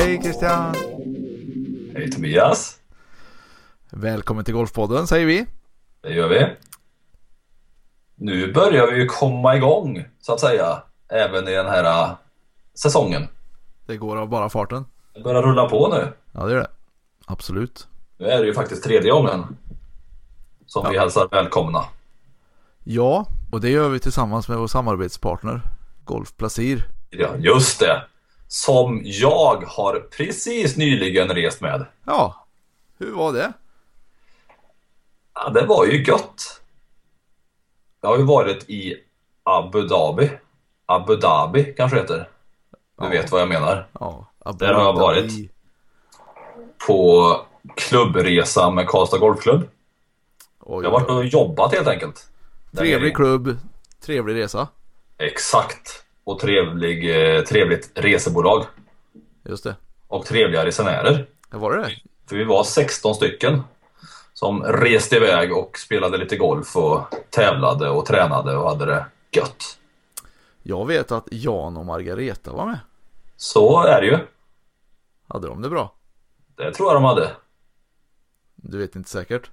Hej Christian! Hej Tobias, Välkommen till Golfpodden säger vi. det gör vi. Nu börjar vi ju komma igång så att säga, även i den här äh, säsongen. Det går av bara farten. Det börjar rulla på nu. Ja det gör det. Absolut. Nu är det ju faktiskt tredje gången som vi Ja. hälsar välkomna. Ja, och det gör vi tillsammans med vår samarbetspartner Golf Placir. Ja, just det. Som jag har precis nyligen rest med. Ja, hur var det? Ja, det var ju gött. Jag har ju varit i Abu Dhabi. Abu Dhabi kanske det heter. Du Ja. vet vad jag menar. Ja, Abu Där har jag varit. På klubbresa med Karlstad Golfklubb. Oj, Jag har varit och jobbat helt enkelt. Trevlig klubb, trevlig resa. Exakt. Och trevlig, eh, trevligt resebolag. Just det. Och trevliga resenärer. Ja, var det det? För vi var 16 stycken. Som reste iväg och spelade lite golf och tävlade och tränade och hade det gött. Jag vet att Jan och Margareta var med. Så är det ju. Hade de det bra? Det tror jag de hade. Du vet inte säkert?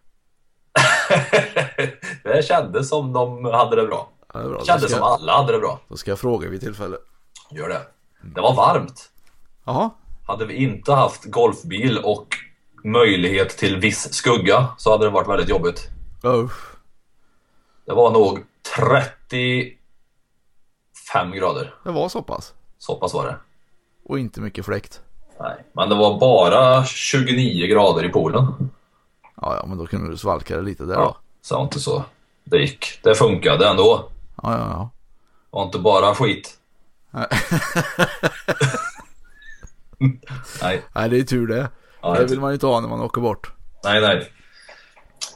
det kändes som de hade det bra. Ja, det. Då Kändes som alla hade det bra. då ska jag fråga vid tillfälle. Gör det. Det var varmt. Jaha, Hade vi inte haft golfbil och möjlighet till viss skugga så hade det varit väldigt jobbigt. Usch. Det var nog 35 grader. Det var så pass. Så pass var det. Och inte mycket fläkt. Nej, men det var bara 29 grader i poolen. Ja, ja, men då kunde du svalka det lite där då. Ja, så det var inte så. Det gick. Det funkade ändå. Ja, ja, ja. Var inte bara skit. Nej, Nej, det är tur det. Ja, det vill man ju inte ha när man åker bort. nej, nej.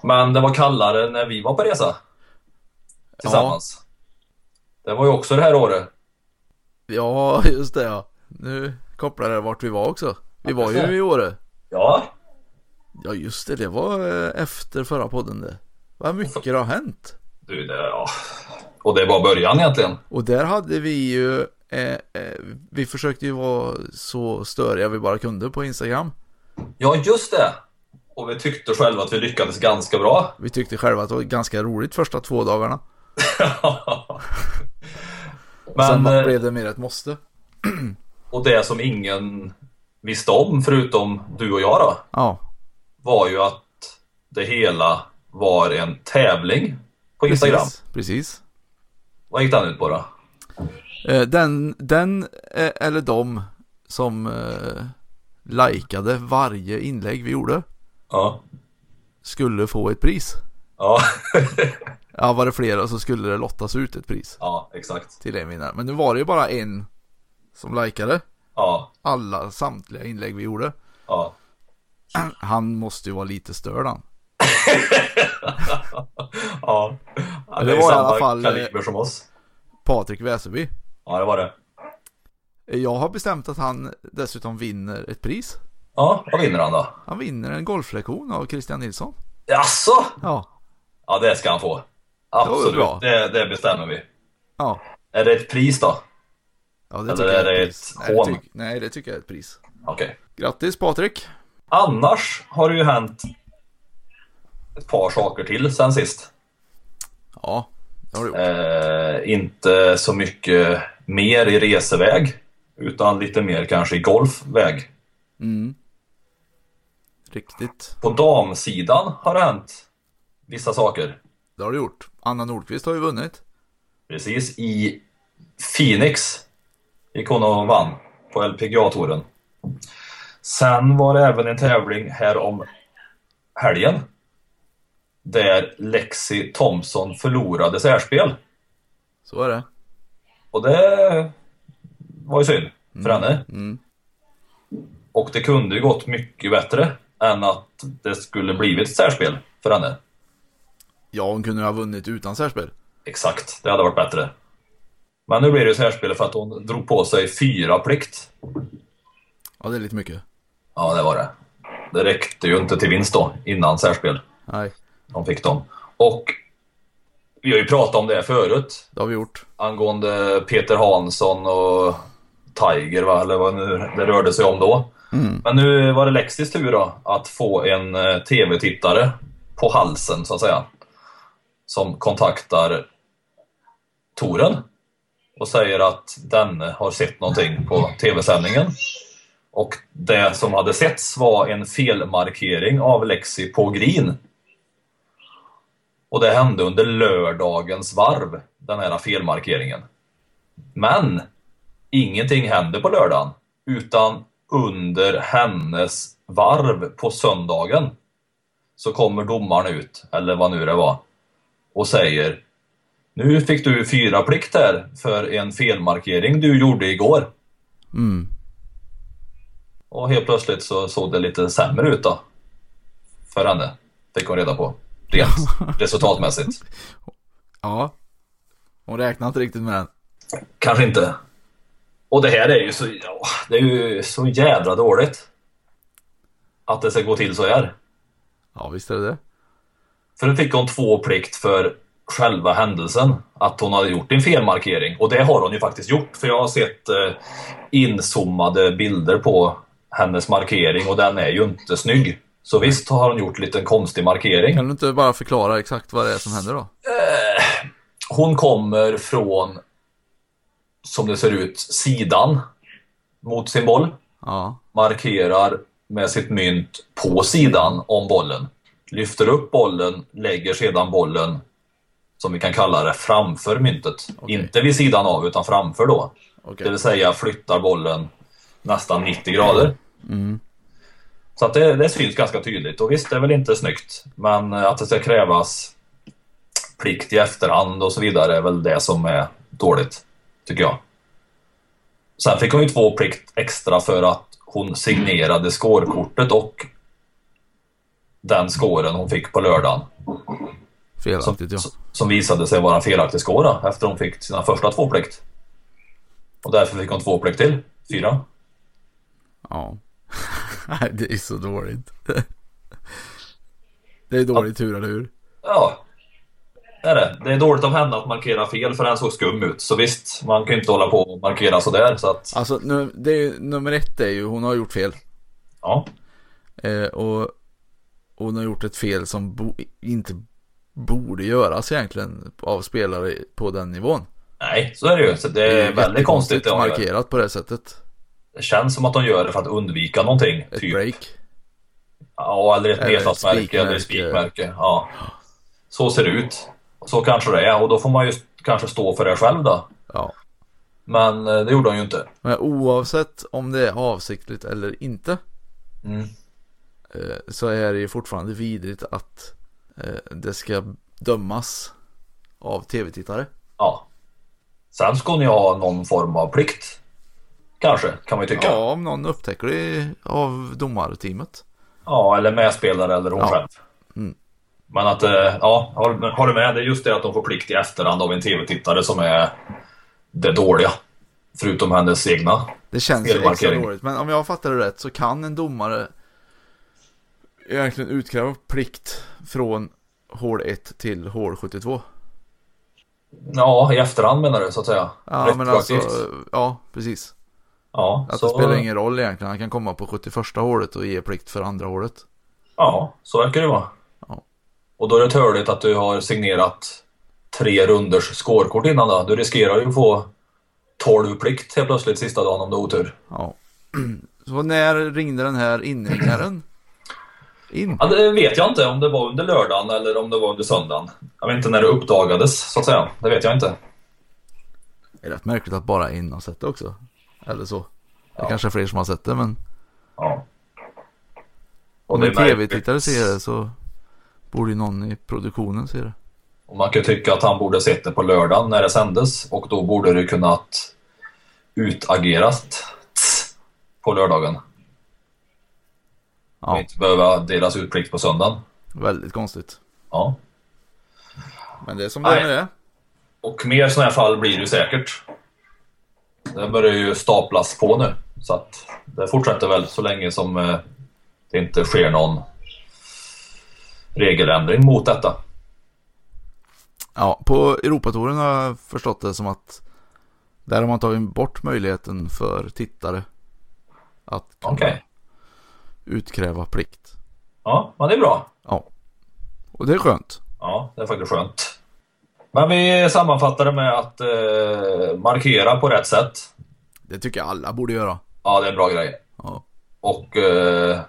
Men det var kallare när vi var på resa. Tillsammans. Det var ju också det här året. Ja, just det ja. Nu kopplar det vart vi var också. Vi var ju i Åre. Ja, Ja, just det. Det var eh, efter förra podden det. Vad mycket det har hänt. du, det, ja. Och det var början egentligen. Och där hade vi ju, eh, eh, vi försökte ju vara så störiga vi bara kunde på Instagram. Ja, just det. Och vi tyckte själva att vi lyckades ganska bra. Vi tyckte själva att det var ganska roligt första två dagarna. Sen Men, eh, blev det mer ett måste. och det som ingen visste om, förutom du och jag då, Ja, var ju att det hela var en tävling på Instagram. precis. precis. Vad gick den ut på då? Eh, Den, den eh, eller de som eh, likade varje inlägg vi gjorde Ja. skulle få ett pris. Ja, Ja, var det flera så skulle det lottas ut ett pris ja exakt. till en vinnare. Men nu var det ju bara en som likade Ja, alla samtliga inlägg vi gjorde. ja. Han måste ju vara lite störd han. ja. det är var i alla fall, eh, kaliber som oss. Patrik Väserby. Ja, det var det. Jag har bestämt att han dessutom vinner ett pris. Ja, vad vinner han då? Han vinner en golflektion av Christian Nilsson. Jaså? Ja, Ja, det ska han få. Absolut, bra. det, det bestämmer vi. ja. Är det ett pris då? Ja, det Eller tycker jag är det är ett ett pris. Nej, det hån? tyck- nej, det tycker jag är ett pris. Okej. Grattis Patrik! Annars har det ju hänt ett par saker till sen sist. Ja, det har du gjort. Eh, inte så mycket mer i reseväg. Utan lite mer kanske i golfväg. Mm. Riktigt. På damsidan har det hänt vissa saker. Det har du gjort. Anna Nordqvist har ju vunnit. Precis i Phoenix gick hon och vann på LPGA-touren. Sen var det även en tävling här om helgen. Där Lexi Thompson förlorade särspel. Så är det. Och det var ju synd för henne. Mm. Och det kunde ju gått mycket bättre än att det skulle blivit särspel för henne. Ja, hon kunde ju ha vunnit utan särspel. Exakt, det hade varit bättre. Men nu blir det särspel för att hon drog på sig fyra plikt. Ja, det är lite mycket. Ja, det var det. Det räckte ju inte till vinst då, innan särspel. Nej, De fick dem. Och vi har ju pratat om det förut. det har vi gjort. Angående Peter Hansson och Tiger, va? eller vad nu det rörde sig om då. Men nu var det Lexis tur då, att få en eh, tv-tittare på halsen, så att säga. Som kontaktar Toren och säger att denne har sett någonting på tv-sändningen. Och det som hade setts var en felmarkering av Lexi på green. Och det hände under lördagens varv, den här felmarkeringen. Men ingenting hände på lördagen, utan under hennes varv på söndagen så kommer domaren ut, eller vad nu det var, och säger Nu fick du fyra plikt här för en felmarkering du gjorde igår. Mm. Och helt plötsligt så såg det lite sämre ut då. För henne, fick hon reda på. Rent resultatmässigt. Ja. Hon räknar inte riktigt med den. Kanske inte. Och det här är ju så, ja, det är ju så jävla dåligt. Att det ska gå till så här. Ja, visst är det det. För nu fick hon två plikt för själva händelsen. Att hon hade gjort en felmarkering. Och det har hon ju faktiskt gjort. För jag har sett eh, inzoomade bilder på hennes markering och den är ju inte snygg. Så visst har hon gjort lite en konstig markering. Kan du inte bara förklara exakt vad det är som händer då? Hon kommer från, som det ser ut, sidan mot sin boll. Ja. markerar med sitt mynt på sidan om bollen. Lyfter upp bollen, lägger sedan bollen, som vi kan kalla det, framför myntet. Okej. Inte vid sidan av, utan framför då. Okej. Det vill säga flyttar bollen nästan 90 grader. Mm. Så att det, det syns ganska tydligt. Och visst, det är väl inte snyggt. Men att det ska krävas plikt i efterhand och så vidare är väl det som är dåligt, tycker jag. Sen fick hon ju två plikt extra för att hon signerade skårkortet och den skåren hon fick på lördagen. Som, Felaktigt ja. som visade sig vara en felaktig skår då, efter hon fick sina första två plikt. Och därför fick hon två plikt till. Fyra. Ja. Nej, det är så dåligt. Det är dålig tur, eller hur? Ja, det är det. Det är dåligt av henne att markera fel för den såg skum ut. Så visst, man kan ju inte hålla på och markera sådär. Så att, Alltså, nu, det är, ju- nummer ett är ju, hon har gjort fel. ja. Eh, och hon har gjort ett fel som bo, inte borde göras egentligen av spelare på den nivån. Nej, så är det ju. Så det är väldigt konstigt det markerat på det sättet. Det känns som att de gör det för att undvika någonting. Ett typ. break. Ja, eller ett nedslagsmärke eller ett spikmärke. Ja. Så ser det ut. Så kanske det är och då får man ju kanske stå för det själv då. Ja. Men eh, det gjorde hon ju inte. Men oavsett om det är avsiktligt eller inte. Mm. eh, Så är det ju fortfarande vidrigt att eh, det ska dömas av tv-tittare. Ja. Sen ska ju ha någon form av plikt. Kanske, kan man ju tycka. Ja, Ja, om någon upptäcker det av domarteamet. eller medspelare eller hon Ja. själv. Mm. Men att, eh, ja, håller håller med. Det just det att de får plikt i efterhand av en tv-tittare som är det dåliga. Förutom hennes egna. Det känns ju extra dåligt. Men om jag fattar det rätt så kan en domare egentligen utkräva plikt från hål 1 till hål 72. Ja, i efterhand menar du så att säga. Ja, men alltså, ja, precis. Ja, Att så, det spelar ingen roll egentligen. Han kan komma på 71 hålet och ge plikt för andra hålet. Ja, så verkar det vara. Ja. Och då är det törligt att du har signerat tre runders skårkort innan då. Du riskerar ju att få 12 plikt helt plötsligt sista dagen om du har otur. Ja. Så när ringde den här inringaren? In? Ja, det vet jag inte om det var under lördagen eller om det var under söndagen. Jag vet inte när det uppdagades så att säga. Det vet jag inte. Det är rätt märkligt att bara in har sett det också. Eller så. Det Ja. kanske är fler som har sett det men Ja. om det en tv-tittare ser det så borde ju någon i produktionen se det. Och man kan tycka att han borde sett det på lördagen när det sändes och då borde det kunnat utageras på lördagen. Och Ja, inte behöva delas ut plikt på söndagen. väldigt konstigt. Ja. Men det är som det är med det. Och mer sådana här fall blir det säkert. Det börjar ju staplas på nu. Så att det fortsätter väl så länge som eh, det inte sker någon regeländring mot detta. Ja, på Europatouren har jag förstått det som att där har man tagit bort möjligheten för tittare att kunna Okej. utkräva plikt. Ja, men det är bra. Ja, och det är skönt. Ja, det är faktiskt skönt. Men vi sammanfattar det med att eh, markera på rätt sätt. Det tycker jag alla borde göra. Ja, det är en bra grej. Ja, Och eh,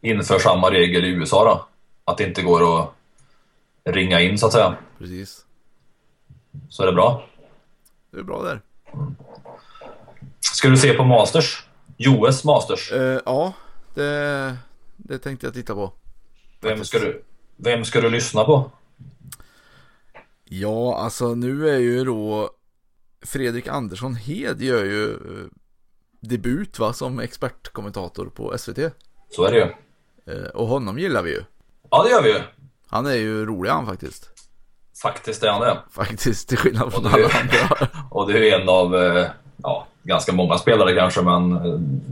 inför samma regel i USA då. Att det inte går att ringa in så att säga. precis. Så är det bra. Det är bra där. Ska du se på Masters? US Masters. Eh, ja, det, det tänkte jag titta på. Vem ska du, vem ska du lyssna på? Ja, alltså nu är ju då Fredrik Andersson Hed gör ju eh, debut va som expertkommentator på SVT. Så är det ju. Eh, och honom gillar vi ju. Ja, det gör vi ju. Han är ju rolig han faktiskt. Faktiskt är han det. Faktiskt till skillnad från alla andra. Och det är en av, eh, ja, ganska många spelare kanske, men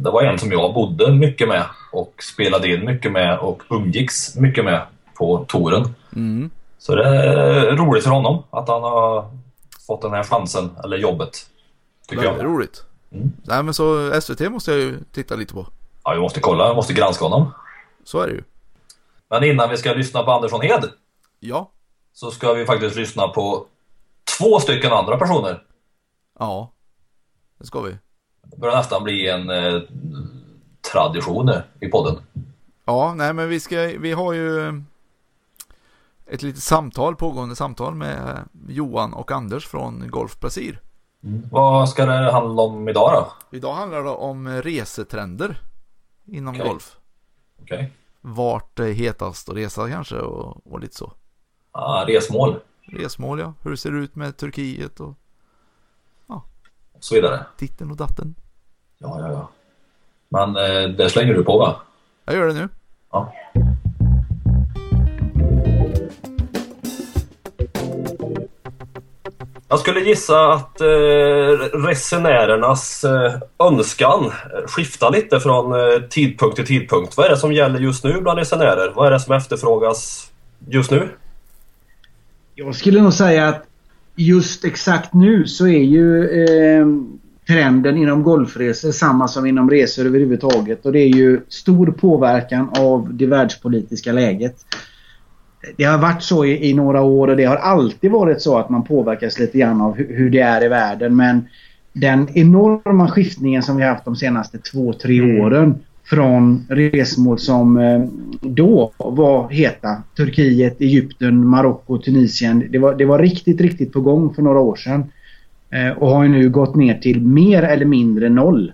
det var en som jag bodde mycket med och spelade in mycket med och umgicks mycket med på touren. Mm. Så det är roligt för honom att han har fått den här chansen, eller jobbet. Tycker Väldigt jag. roligt. Mm. Nej men så SVT måste jag ju titta lite på. Ja, vi måste kolla, vi måste granska honom. Så är det ju. Men innan vi ska lyssna på Andersson Hed Ja. så ska vi faktiskt lyssna på två stycken andra personer. Ja. Det ska vi. Det börjar nästan bli en eh, tradition nu i podden. Ja, nej men vi ska, vi har ju ett litet samtal, pågående samtal med Johan och Anders från Golf Brasil. Vad ska det handla om idag då? Idag handlar det om resetrender inom Okej. golf. Okej. Vart det är hetast att resa kanske och, och lite så. Ah, resmål Resmål ja, hur det ser ut med Turkiet och och så vidare. titten och datten. Ja, ja, ja. Men eh, det slänger du på va? Jag gör det nu. Ja. Jag skulle gissa att eh, resenärernas eh, önskan eh, skiftar lite från eh, tidpunkt till tidpunkt. Vad är det som gäller just nu bland resenärer? Vad är det som efterfrågas just nu? Jag skulle nog säga att just exakt nu så är ju eh, trenden inom golfresor samma som inom resor överhuvudtaget. Och det är ju stor påverkan av det världspolitiska läget. Det har varit så i, i några år och det har alltid varit så att man påverkas lite grann av hu- hur det är i världen. Men den enorma skiftningen som vi har haft de senaste två, tre åren från resmål som eh, då var heta. Turkiet, Egypten, Marocko, Tunisien. Det var, det var riktigt, riktigt på gång för några år sedan. Eh, och har nu gått ner till mer eller mindre noll.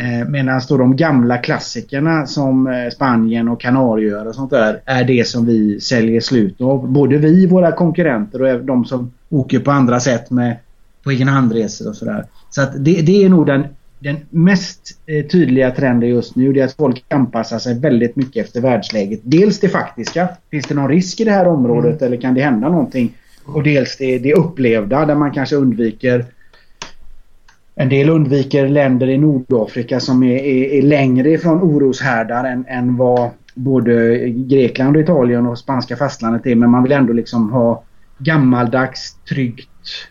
Eh, Medan då de gamla klassikerna som eh, Spanien och Kanarieöar och sånt där är det som vi säljer slut av. Både vi, våra konkurrenter och de som åker på andra sätt med på egen handresor och sådär. Så att det, det är nog den, den mest eh, tydliga trenden just nu. Det är att folk anpassar sig väldigt mycket efter världsläget. Dels det faktiska. Finns det någon risk i det här området eller kan det hända någonting? Och dels det, det upplevda där man kanske undviker en del undviker länder i Nordafrika som är, är, är längre ifrån oroshärdar än, än vad både Grekland och Italien och spanska fastlandet är. Men man vill ändå liksom ha gammaldags, tryggt,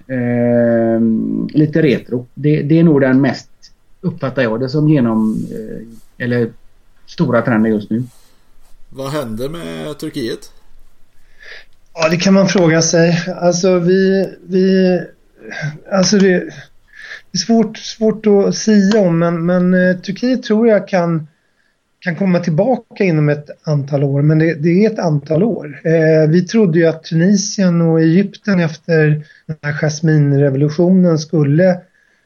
eh, lite retro. Det, det är nog den mest, uppfattar jag det som genom, eh, eller stora trenden just nu. Vad händer med Turkiet? Ja, det kan man fråga sig. Alltså vi... vi alltså det, det är svårt, svårt att sia om men, men eh, Turkiet tror jag kan, kan komma tillbaka inom ett antal år, men det, det är ett antal år. Eh, vi trodde ju att Tunisien och Egypten efter den här jasminrevolutionen skulle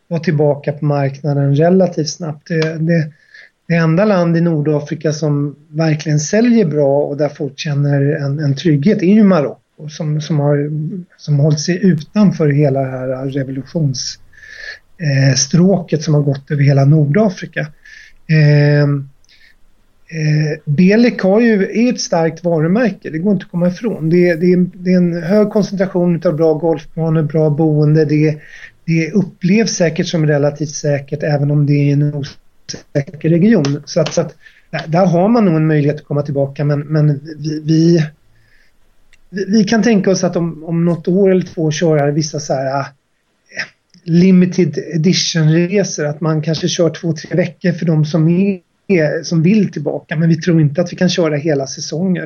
vara tillbaka på marknaden relativt snabbt. Det, det, det enda land i Nordafrika som verkligen säljer bra och där folk känner en, en trygghet är ju Marocko som, som har som hållit sig utanför hela det här revolutions eh, som har gått över hela Nordafrika. Eh, Eh, Belik har ju, är ett starkt varumärke, det går inte att komma ifrån. Det, det, det är en hög koncentration av bra golfbanor, bra boende. Det, det upplevs säkert som relativt säkert även om det är en osäker region. Så att, så att där har man nog en möjlighet att komma tillbaka men, men vi, vi, vi kan tänka oss att om, om något år eller två köra vissa så här limited edition-resor. Att man kanske kör två, tre veckor för de som är som vill tillbaka men vi tror inte att vi kan köra hela säsonger.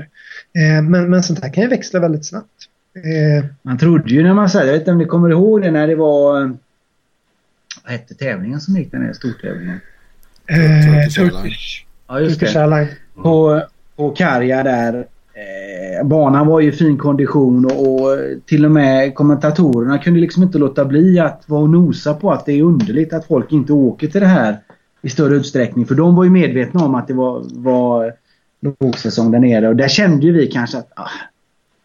Eh, men, men sånt här kan ju växla väldigt snabbt. Eh, man trodde ju när man sa, jag vet inte om ni kommer ihåg det när det var vad hette tävlingen som gick den här stortävlingen? Eh, Turkish. Ja just det. På, på Karja där. Eh, banan var ju i fin kondition och, och, eh, till och med kommentatorerna kunde liksom inte låta bli att vara och nosa på att det är underligt att folk inte åker till det här i större utsträckning. För de var ju medvetna om att det var, var lågsäsong där nere och där kände ju vi kanske att ah,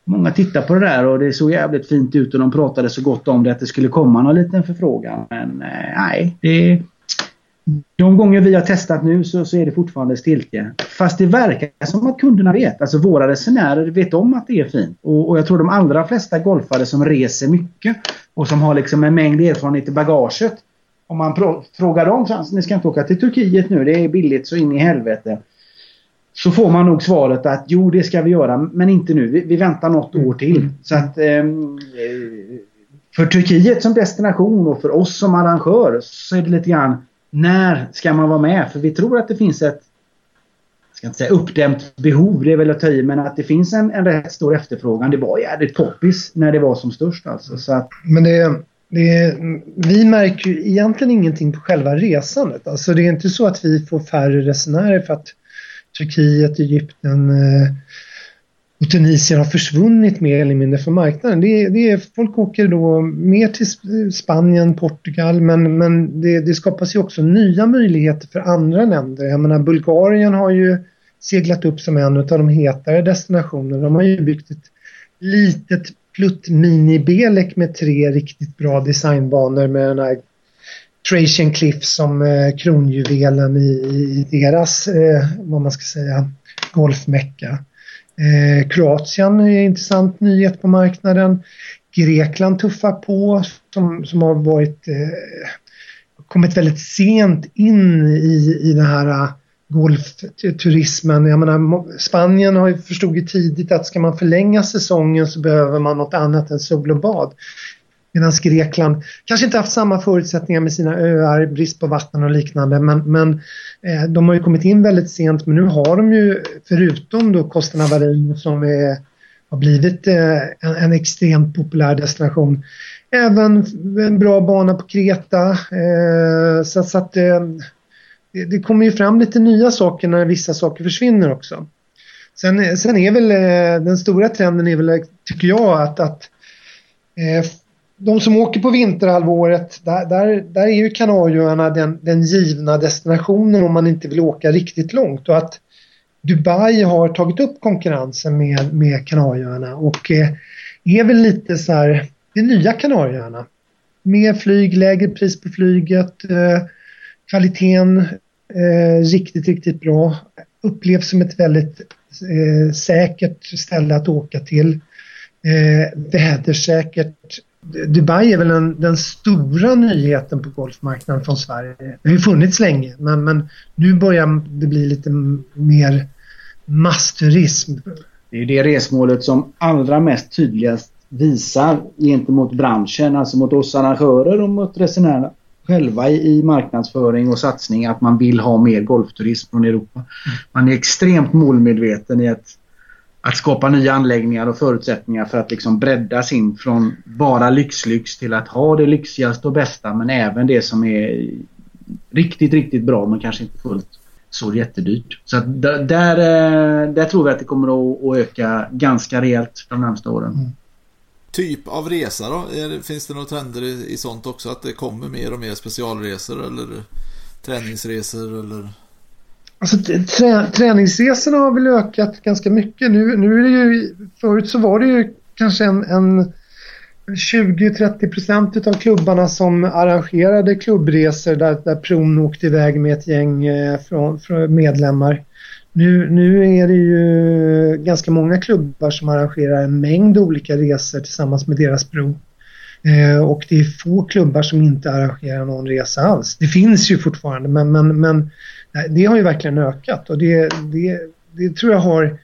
Många tittar på det där och det såg jävligt fint ut och de pratade så gott om det att det skulle komma någon liten förfrågan. Men eh, nej, det, de gånger vi har testat nu så, så är det fortfarande stiltje. Fast det verkar som att kunderna vet. Alltså våra resenärer vet om att det är fint. Och, och jag tror de allra flesta golfare som reser mycket och som har liksom en mängd erfarenhet i bagaget om man frågar dem, så ni ska inte åka till Turkiet nu, det är billigt så in i helvete. Så får man nog svaret att jo, det ska vi göra, men inte nu. Vi, vi väntar något år till. Mm. Så att ehm, eh, för Turkiet som destination och för oss som arrangör så är det lite grann när ska man vara med? För vi tror att det finns ett jag ska inte säga uppdämt behov, det är väl att ta i, men att det finns en, en rätt stor efterfrågan. Det var jävligt poppis när det var som störst alltså. Så att, men det, det, vi märker ju egentligen ingenting på själva resandet. Alltså det är inte så att vi får färre resenärer för att Turkiet, Egypten eh, och Tunisien har försvunnit mer eller mindre från marknaden. Det, det är, folk åker då mer till Spanien, Portugal men, men det, det skapas ju också nya möjligheter för andra länder. Jag menar Bulgarien har ju seglat upp som en av de hetare destinationerna. De har ju byggt ett litet Plutt Mini Belek med tre riktigt bra designbanor med den här Tracian Cliff som eh, kronjuvelen i, i deras, eh, vad man ska säga, golfmecka. Eh, Kroatien är en intressant nyhet på marknaden. Grekland tuffar på som, som har varit eh, kommit väldigt sent in i, i den här eh, golfturismen. Jag menar, Spanien har ju förstod ju tidigt att ska man förlänga säsongen så behöver man något annat än sol och bad. Medan Grekland kanske inte haft samma förutsättningar med sina öar, brist på vatten och liknande men, men eh, Eh, de har ju kommit in väldigt sent men nu har de ju förutom då Costa Navarino som är, har blivit eh, en, en, extremt populär destination även en bra bana på Kreta. Så, så att det, det kommer ju fram lite nya saker när vissa saker försvinner också. Sen, sen är väl den stora trenden är väl, tycker jag, att, att de som åker på vinterhalvåret, där, där, där är ju Kanarieöarna den, den givna destinationen om man inte vill åka riktigt långt. Och att Dubai har tagit upp konkurrensen med, med Kanarieöarna och eh, är väl lite så här, det nya Kanarieöarna. Mer flyg, lägre pris på flyget, eh, kvaliteten eh, riktigt, riktigt bra. Upplevs som ett väldigt eh, säkert ställe att åka till. Eh, vädersäkert. Dubai är väl den, den, stora nyheten på golfmarknaden från Sverige. Det har ju funnits länge men, men nu börjar det bli lite mer massturism. Det är ju det resmålet som allra mest tydligast visar gentemot branschen, alltså mot oss arrangörer och mot resenärerna själva i marknadsföring och satsning att man vill ha mer golfturism från Europa. Man är extremt målmedveten i att, att skapa nya anläggningar och förutsättningar för att liksom bredda sin från bara lyxlyx till att ha det lyxigaste och bästa men även det som är riktigt, riktigt bra men kanske inte fullt så jättedyrt. Så att där, eh, där, tror vi att det kommer att, öka ganska rejält de närmaste åren. Mm. Typ av resa då? Finns det några trender i, i sånt också? Att det kommer mer och mer specialresor eller träningsresor eller? Alltså, trä, träningsresorna har väl ökat ganska mycket. Nu, nu är det ju, förut så var det ju kanske en, en 20-30 procent av klubbarna som arrangerade klubbresor där, där pron åkte iväg med ett gäng eh, från, från medlemmar. Nu, nu är det ju ganska många klubbar som arrangerar en mängd olika resor tillsammans med deras pro. Eh, och det är få klubbar som inte arrangerar någon resa alls. Det finns ju fortfarande men, men, men det har ju verkligen ökat och det, det, det tror jag har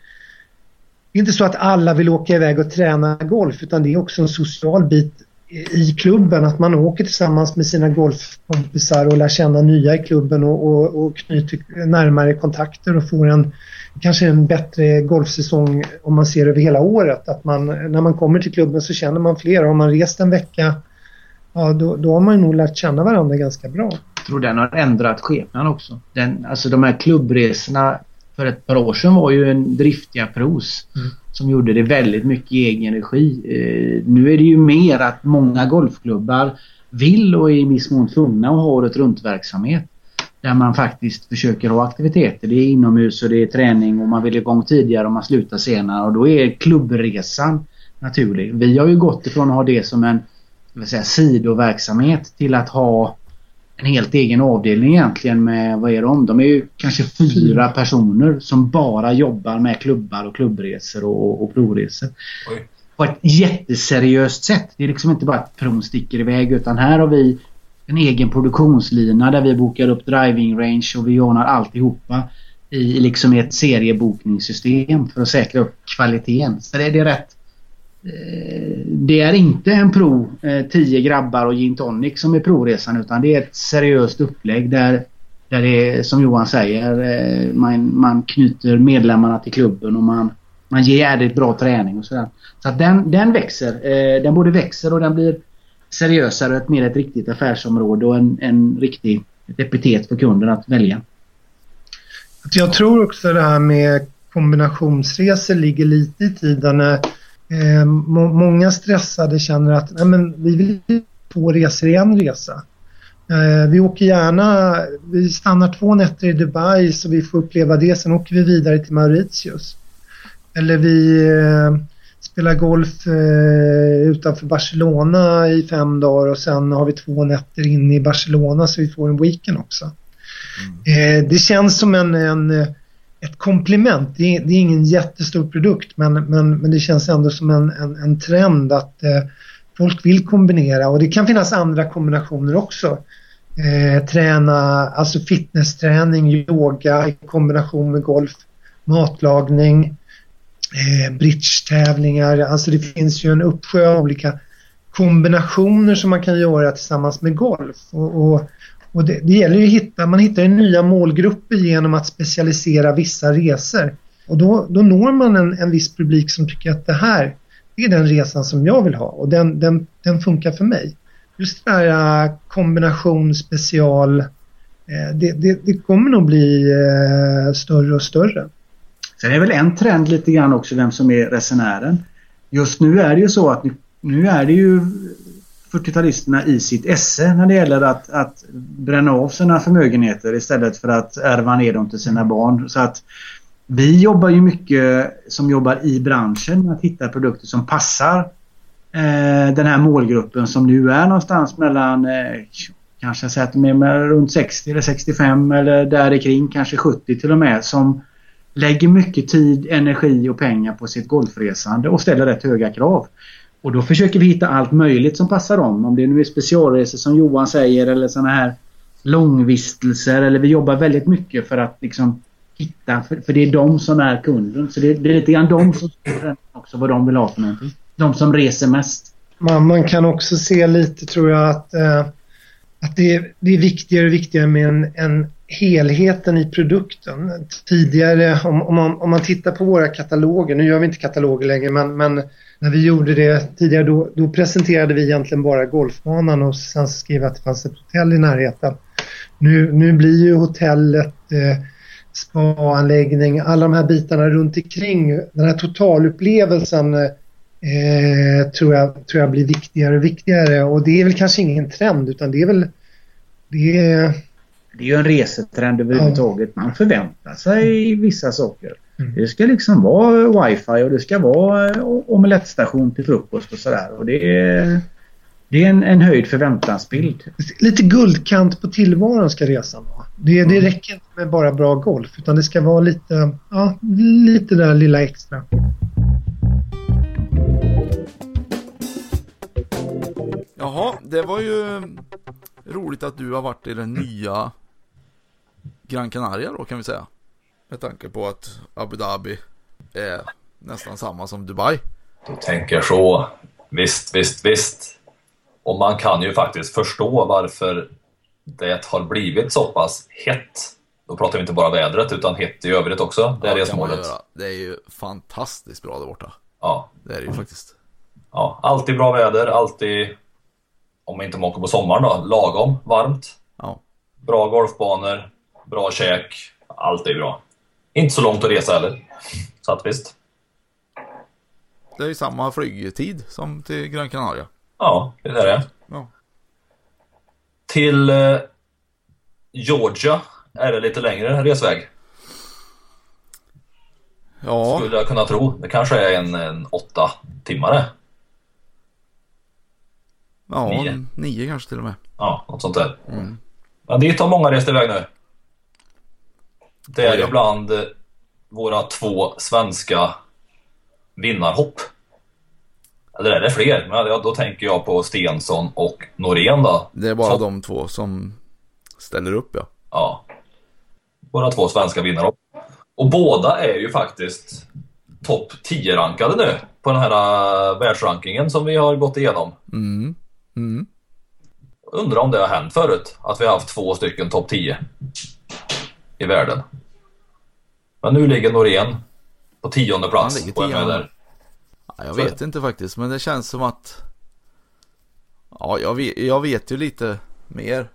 det är inte så att alla vill åka iväg och träna golf utan det är också en social bit i klubben att man åker tillsammans med sina golfkompisar och lär känna nya i klubben och, och, och knyter närmare kontakter och får en kanske en bättre golfsäsong om man ser över hela året. Att man, när man kommer till klubben så känner man fler. Har man rest en vecka ja, då, då har man nog lärt känna varandra ganska bra. Jag tror den har ändrat skepnaden också. Den, alltså de här klubbresorna för ett par år sedan var ju en driftiga pros mm. som gjorde det väldigt mycket i egen regi. Eh, nu är det ju mer att många golfklubbar vill och är i viss mån tvungna att ha året runt verksamhet. Där man faktiskt försöker ha aktiviteter. Det är inomhus och det är träning och man vill igång tidigare och man slutar senare och då är klubbresan naturlig. Vi har ju gått ifrån att ha det som en säga, sidoverksamhet till att ha en helt egen avdelning egentligen med, vad är de? De är ju kanske fyra personer som bara jobbar med klubbar och klubbresor och, och provresor. Oj. På ett jätteseriöst sätt. Det är liksom inte bara att pron sticker iväg utan här har vi en egen produktionslina där vi bokar upp driving range och vi ordnar alltihopa i liksom ett seriebokningssystem för att säkra upp kvaliteten. Så det, är rätt Eh, det är inte en pro, eh, 10 grabbar och gin tonic som är provresan utan det är ett seriöst upplägg där, där det är som Johan säger, eh, man, man knyter medlemmarna till klubben och man, man ger jävligt bra träning och sådär. Så att den, den växer. Eh, den både växer och den blir seriösare och mer ett riktigt affärsområde och en, en riktig ett epitet för kunden att välja. Jag tror också det här med kombinationsresor ligger lite i tiden. Eh, må många stressade känner att Nej, men vi vill få resor i en resa. Eh, vi åker gärna, vi stannar två nätter i Dubai så vi får uppleva det, sen åker vi vidare till Mauritius. Eller vi eh, spelar golf eh, utanför Barcelona i fem dagar och sen har vi två nätter inne i Barcelona så vi får en weekend också. Mm. Eh, det känns som en, en ett komplement. Det är, det är, ingen jättestor produkt men, men, men det känns ändå som en, en, en trend att eh, folk vill kombinera och det kan finnas andra kombinationer också. Eh, träna, alltså fitnessträning, yoga i kombination med golf, matlagning, eh, bridge-tävlingar. Alltså det finns ju en uppsjö av olika kombinationer som man kan göra tillsammans med golf. Och, och och det, det gäller ju att hitta, man hittar ju nya målgrupper genom att specialisera vissa resor. Och då, då når man en, en viss publik som tycker att det här det är den resan som jag vill ha och den, den, den funkar för mig. Just det här äh, kombination, special, äh, det, det, det, kommer nog bli äh, större och större. Sen är väl en trend lite grann också vem som är resenären. Just nu är det ju så att nu är det ju 40-talisterna i sitt esse när det gäller att, att bränna av sina förmögenheter istället för att ärva ner dem till sina barn. Så att vi jobbar ju mycket som jobbar i branschen med att hitta produkter som passar eh, den här målgruppen som nu är någonstans mellan eh, kanske säga att de är runt 60 eller 65 eller där kring kanske 70 till och med som lägger mycket tid, energi och pengar på sitt golfresande och ställer rätt höga krav. Och då försöker vi hitta allt möjligt som passar dem. Om det nu är specialresor som Johan säger eller sådana här långvistelser eller vi jobbar väldigt mycket för att liksom hitta, för, för det är de som är kunden. Så det, det är lite grann de som också vad de vill ha för någonting. De som reser mest. Man, man kan också se lite tror jag att, eh, att det, är, det är viktigare och viktigare med en, en helheten i produkten. Tidigare, om, om, man, om man tittar på våra kataloger, nu gör vi inte kataloger längre, men, men när vi gjorde det tidigare då, då, presenterade vi egentligen bara golfbanan och sen skrev att det fanns ett hotell i närheten. Nu, nu blir ju hotellet eh, spaanläggning, alla de här bitarna runt omkring. Den här totalupplevelsen eh, tror, jag, tror jag blir viktigare och viktigare. Och det är väl kanske ingen trend utan det är väl... Det är, Det är ju en resetrend överhuvudtaget. Man förväntar sig vissa saker. Mm. Det ska liksom vara wifi och det ska vara eh, omelettstation till frukost och sådär. Och det är, det är en, en höjd förväntansbild. lite guldkant på tillvaron ska resan vara. Det, det räcker inte med bara bra golf utan det ska vara lite, ja, lite där lilla extra. Jaha, det var ju roligt att du har varit i den nya Gran Canaria då kan vi säga. Med tanke på att Abu Dhabi är nästan samma som Dubai. Du tänker så. Visst, visst, visst. Och man kan ju faktiskt förstå varför det har blivit så pass hett. Då pratar vi inte bara vädret utan hett i övrigt också. Det är Ja, resmålet. Det är ju fantastiskt bra där borta. Ja, Det är det ju faktiskt. ja, alltid bra väder, alltid, om inte man åker på sommaren då, lagom varmt. Ja. Bra golfbanor, bra käk, allt är bra. Inte så långt att resa heller. Så att visst. Det är ju samma flygtid som till Gran Canaria. Ja, det är det. Ja. Till eh, Georgia är det lite längre resväg. Ja, Skulle jag kunna tro. Det kanske är en, en åtta timmar. ja Nio. nio. kanske till och med. Ja, något sånt där. Mm. Men dit har många rest iväg nu. Det är Oj ju då. bland eh, våra två svenska vinnarhopp. Eller är det fler? Men då tänker jag på Stensson och Norén då. Det är bara Så- de två som ställer upp ja. Ja. Våra två svenska vinnarhopp. Och båda är ju faktiskt topp 10-rankade nu på den här uh, världsrankingen som vi har gått igenom. Mm. Mm. Undrar om det har hänt förut, att vi har haft två stycken topp 10 i världen. Men nu ligger Norén på tionde Han plats. ligger tionde. Ja, jag vet inte faktiskt, men det känns som att Ja, jag vet, jag vet ju lite mer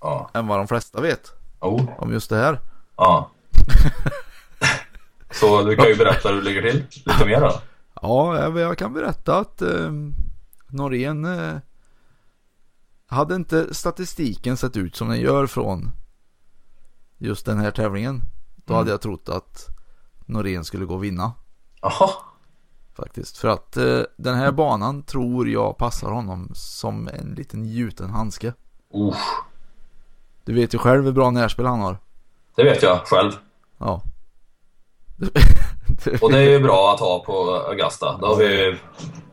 Ja. än vad de flesta vet Oh. om just det här. Ja. Så du kan ju berätta hur det ligger till lite mer då. Ja, jag kan berätta att eh, Norén eh, hade inte statistiken sett ut som den gör från just den här tävlingen. Då hade jag trott att Norén skulle gå och vinna Jaha. faktiskt. För att eh, den här banan tror jag passar honom som en liten gjuten handske. Uh, Du vet ju själv hur bra närspel han har. det vet jag själv. Ja. Och det är ju bra att ha på Augusta. Det har vi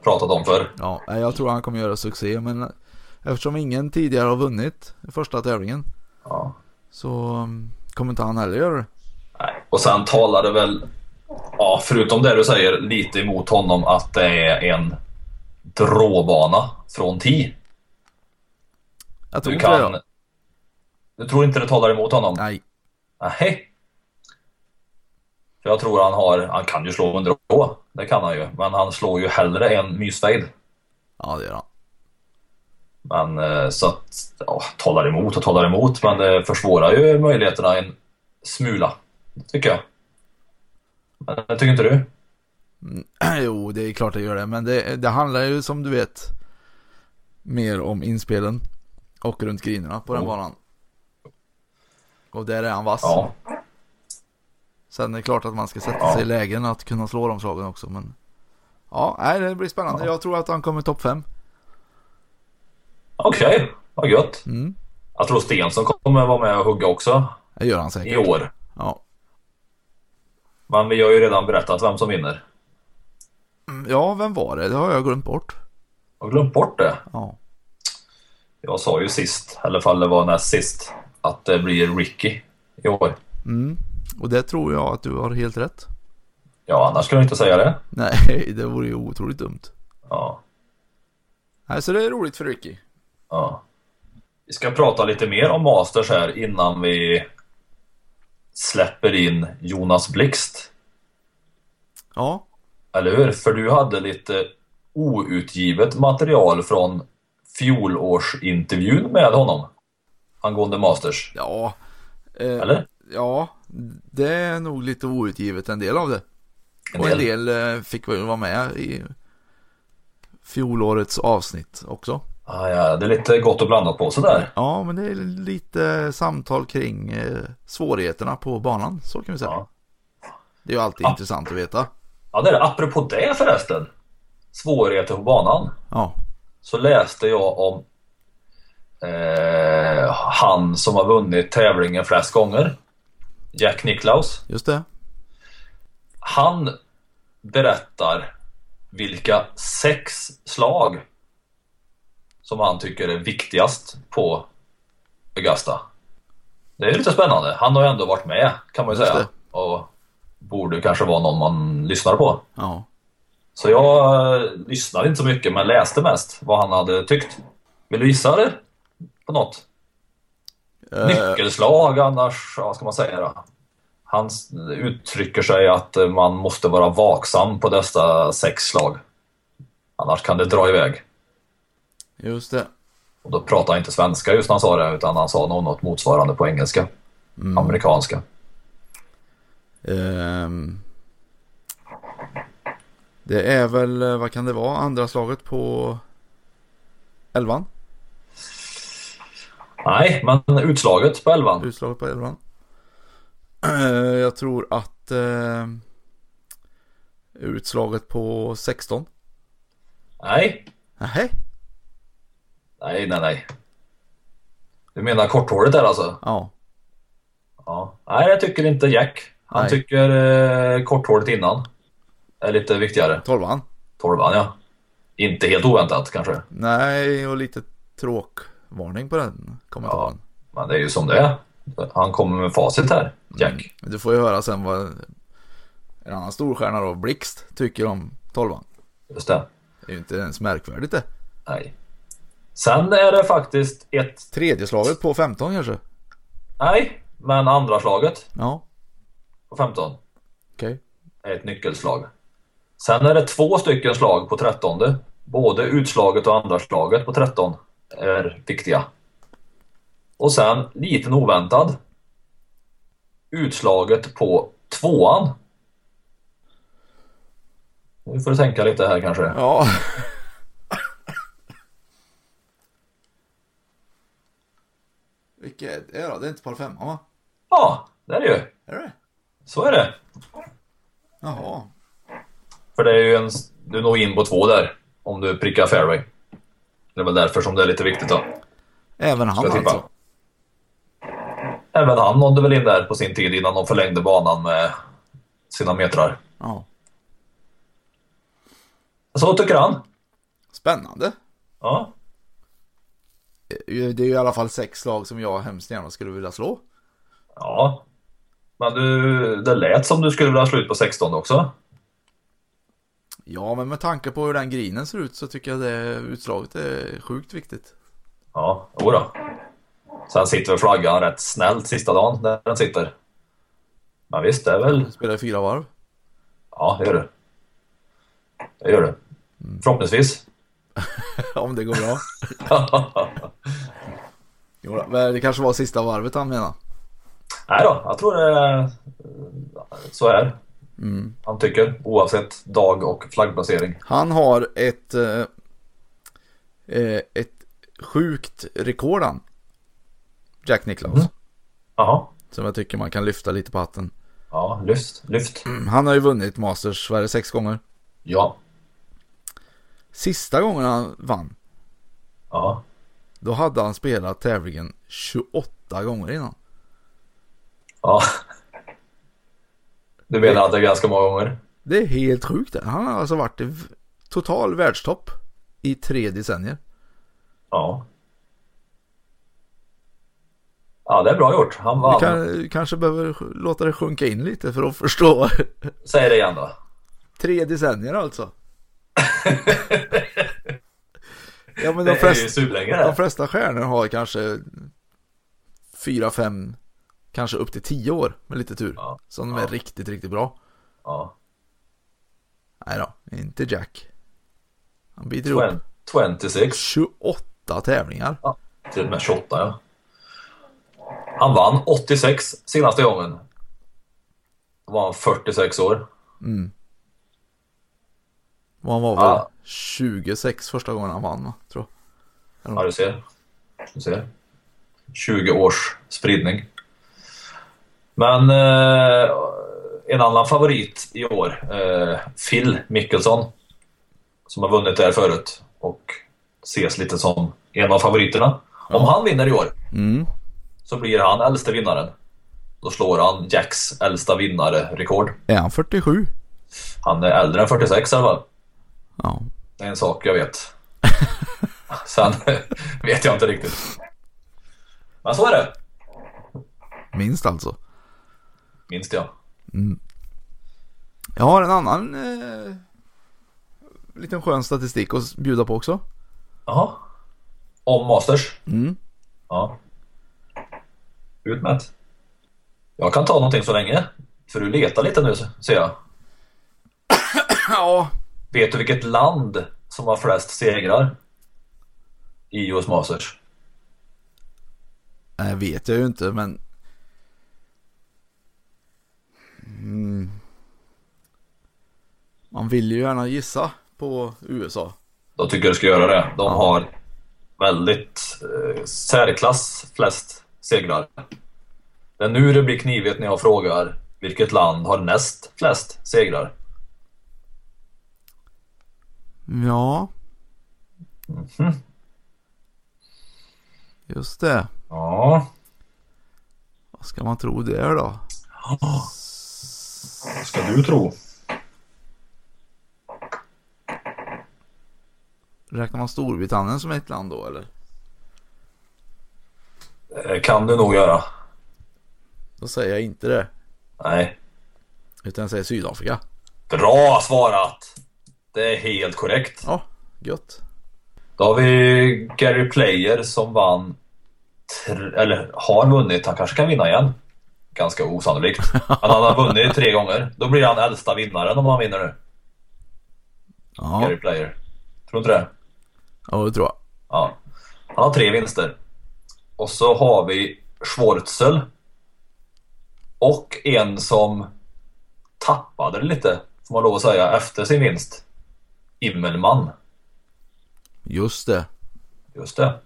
pratat om förr. Ja, jag tror han kommer göra succé men eftersom ingen tidigare har vunnit första tävlingen Ja. Så um, kommer inte han heller göra det. Nej. Och sen talar det väl, ja, förutom det du säger, lite emot honom att det är en dråbana från 10. Jag tror Du inte det. kan... ja. Du tror inte det talar emot honom? Nej, Nej. För jag tror han har, han kan ju slå en drå, det kan han ju. Men han slår ju hellre en mysfejd. ja det gör han. Men eh, så att, ja, talar emot och talar emot, men det försvårar ju möjligheterna en smula. Tycker jag. Men det tycker inte du? jo, det är klart det gör det. Men det, det handlar ju som du vet mer om inspelen och runt grinerna på den Oh. banan. Och där är han vass. Ja. Sen är det klart att man ska sätta sig i lägen att kunna slå de slagen också. Men ja, nej, det blir spännande. Ja. Jag tror att han kommer topp 5. Okej, vad gött. Mm. Jag tror Stensson kommer vara med och hugga också Det gör han i säkert. år. Ja. Men vi har ju redan berättat vem som vinner. Mm, ja, vem var det? Det har jag glömt bort. Jag har glömt bort det. Ja. Jag sa ju sist, eller fall det var näst sist, att det blir Ricky i år. Mm. Och det tror jag att du har helt rätt. Ja, annars skulle jag inte säga det. Nej, det vore ju otroligt dumt. Ja, Nej, så det är roligt för Ricky. Ja. Vi ska prata lite mer om Masters här innan vi släpper in Jonas Blixt. Ja, Eller hur? För du hade lite outgivet material från fjolårsintervjun med honom. Angående Masters. ja. Eh, Eller? Ja, det är nog lite outgivet en del av det. En Och en del. del eh, fick väl vara med i fjolårets avsnitt också. Ah, ja, det är lite gott och blandat på sådär. Ja, men det är lite samtal kring eh, svårigheterna på banan, så kan vi säga. Ja. Det är ju alltid Ja. intressant att veta. Ja, det är det. Apropå det förresten. Svårigheter på banan. Ja, Så läste jag om eh, han som har vunnit tävlingen flest gånger. Jack Nicklaus. just det. Han berättar vilka sex slag som han tycker är viktigast på Augusta. Det är lite spännande. Han har ju ändå varit med kan man ju Just säga. Och borde kanske vara någon man lyssnar på. Ja, Så jag eh, lyssnade inte så mycket men läste mest vad han hade tyckt. Vill du gissa det? På något? Eh, Nyckelslag annars, vad ska man säga då? Han uttrycker sig att eh, man måste vara vaksam på dessa sex slag. Annars kan det dra iväg. Just det. Och då pratar han inte svenska just när han sa det utan han sa nog något motsvarande på engelska. Amerikanska. Ehm, det är väl, eh, vad kan det vara, andra slaget på elvan? Nej, men utslaget på elvan. Utslaget på elvan. Eh, jag tror att eh, utslaget på 16. Nej, Nähä? Nej, nej, nej. Du menar korthålet där alltså? Ja. Ja. Nej, jag tycker inte Jack. Han Nej. tycker eh, korthålet innan är lite viktigare. 12 Tolvan, ja. Inte helt oväntat kanske. Nej, och lite tråkvarning på den kommentaren. Men det är ju som det är. Han kommer med facit här, Jack. Du får ju höra sen vad en annan storstjärna då, Blixt, tycker om 12 Just det. Det är ju inte ens märkvärdigt det. Nej. Sen är det faktiskt ett... Tredje slaget på 15 kanske? Nej, men andra slaget Ja, på 15 okej. är ett nyckelslag. Sen är det två stycken slag på 13. Både utslaget och andra slaget på 13 är viktiga. Och sen, liten oväntad, utslaget på tvåan. Nu får du tänka lite här kanske. Ja. Vilket är det då? Det är inte par 5 va? Ja, det är det ju. Är det Så är det. Jaha. För det är ju en... Du når in på två där. Om du prickar fairway. Det är väl därför som det är lite viktigt då. Även han alltså? Även han nådde väl in där på sin tid innan de förlängde banan med sina metrar. Ja. Så tycker han. Spännande. Ja. Det är ju i alla fall sex slag som jag hemskt gärna skulle vilja slå. Ja. Men du, det lät som du skulle vilja ha slut på 16 också. Ja, men med tanke på hur den grinen ser ut så tycker jag det utslaget är sjukt viktigt. Ja, jodå. Sen sitter väl flaggan rätt snällt sista dagen där den sitter. Men visst, det är väl... Spelar fyra varv. Ja, det gör det. Det gör det. Förhoppningsvis. Om det går bra. Jo, det kanske var sista varvet han menade. Nej då, jag tror det är så här. Han tycker, oavsett dag och flaggplacering. Han har ett, eh, eh, ett sjukt rekord han. Jack Nicklaus. Jaha. Som jag tycker man kan lyfta lite på hatten. Ja, lyft, lyft. Han har ju vunnit Masters Sverige sex gånger. Ja. Sista gången han vann, Ja. då hade han spelat tävlingen 28 gånger innan. Ja. Du menar att det är ganska många gånger? Det är helt sjukt det. Han har alltså varit i total världstopp i tre decennier. Ja. Ja, det är bra gjort. Han Du vann. kan, kanske behöver låta det sjunka in lite för att förstå. Säg det igen då. tre decennier alltså. ja men de flesta, de flesta stjärnor har kanske fyra, fem, kanske upp till tio år med lite tur. Ja. Som de är riktigt, riktigt bra. Ja. Nej då, inte Jack. Han biter ihop Twen- 26. 28 tävlingar. Ja, till och med 28 ja. Han vann 86 senaste gången. Då var han 46 år. Och han var väl Ja. 26 första gången han vann va? Tror jag. Ja, du ser. Du ser. 20 års spridning. Men eh, en annan favorit i år, eh, Phil Mickelson, som har vunnit där förut och ses lite som en av favoriterna. Om han vinner i år Mm. så blir han äldste vinnaren. Då slår han Jacks äldsta vinnare-rekord. Är han 47? Han är äldre än 46 i alla fall. Ja. Det är en sak jag vet. Sen vet jag inte riktigt. Men så är det. Minst alltså. Minst jag. Jag har en annan eh, liten skön statistik att bjuda på också. Jaha. Om Masters? Mm. Ja. Ut med. Jag kan ta någonting så länge. För du letar lite nu ser jag. Ja. Vet du vilket land som har flest segrar? I US Masters? Nej, vet jag ju inte men... Mm. Man vill ju gärna gissa på USA. Då tycker jag du ska göra det. De har väldigt eh, särklass flest segrar. Det är nu det blir knivigt när jag frågar vilket land har näst flest segrar? Ja. Just det. Ja, Vad ska man tro där då? vad ska du tro? Räknar man Storbritannien som ett land då eller? Eh, Kan du nog göra. Då säger jag inte det. Nej. Utan jag säger Sydafrika. Bra svarat! Det är helt korrekt. Ja, gött. Då har vi Gary Player som vann, eller har vunnit, han kanske kan vinna igen. Ganska osannolikt. Men han har vunnit tre gånger. Då blir han äldsta vinnaren om han vinner nu. Ja, Gary Player. Tror du inte det? ja det tror jag. Ja. Han har tre vinster. Och så har vi Schwarzel. Och en som tappade lite, får man lov att säga, efter sin vinst. Immelman. Just det. Just det.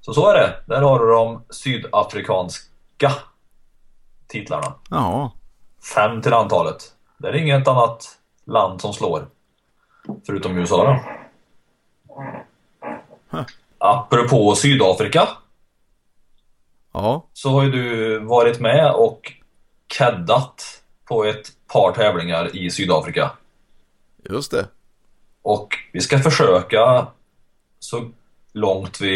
Så så är det. Där har du de sydafrikanska titlarna. Ja, Fem till antalet. Det är inget annat land som slår. Förutom USA då. Apropå Sydafrika ja, så har ju du varit med och keddat på ett par tävlingar i Sydafrika. just det. Och vi ska försöka så långt vi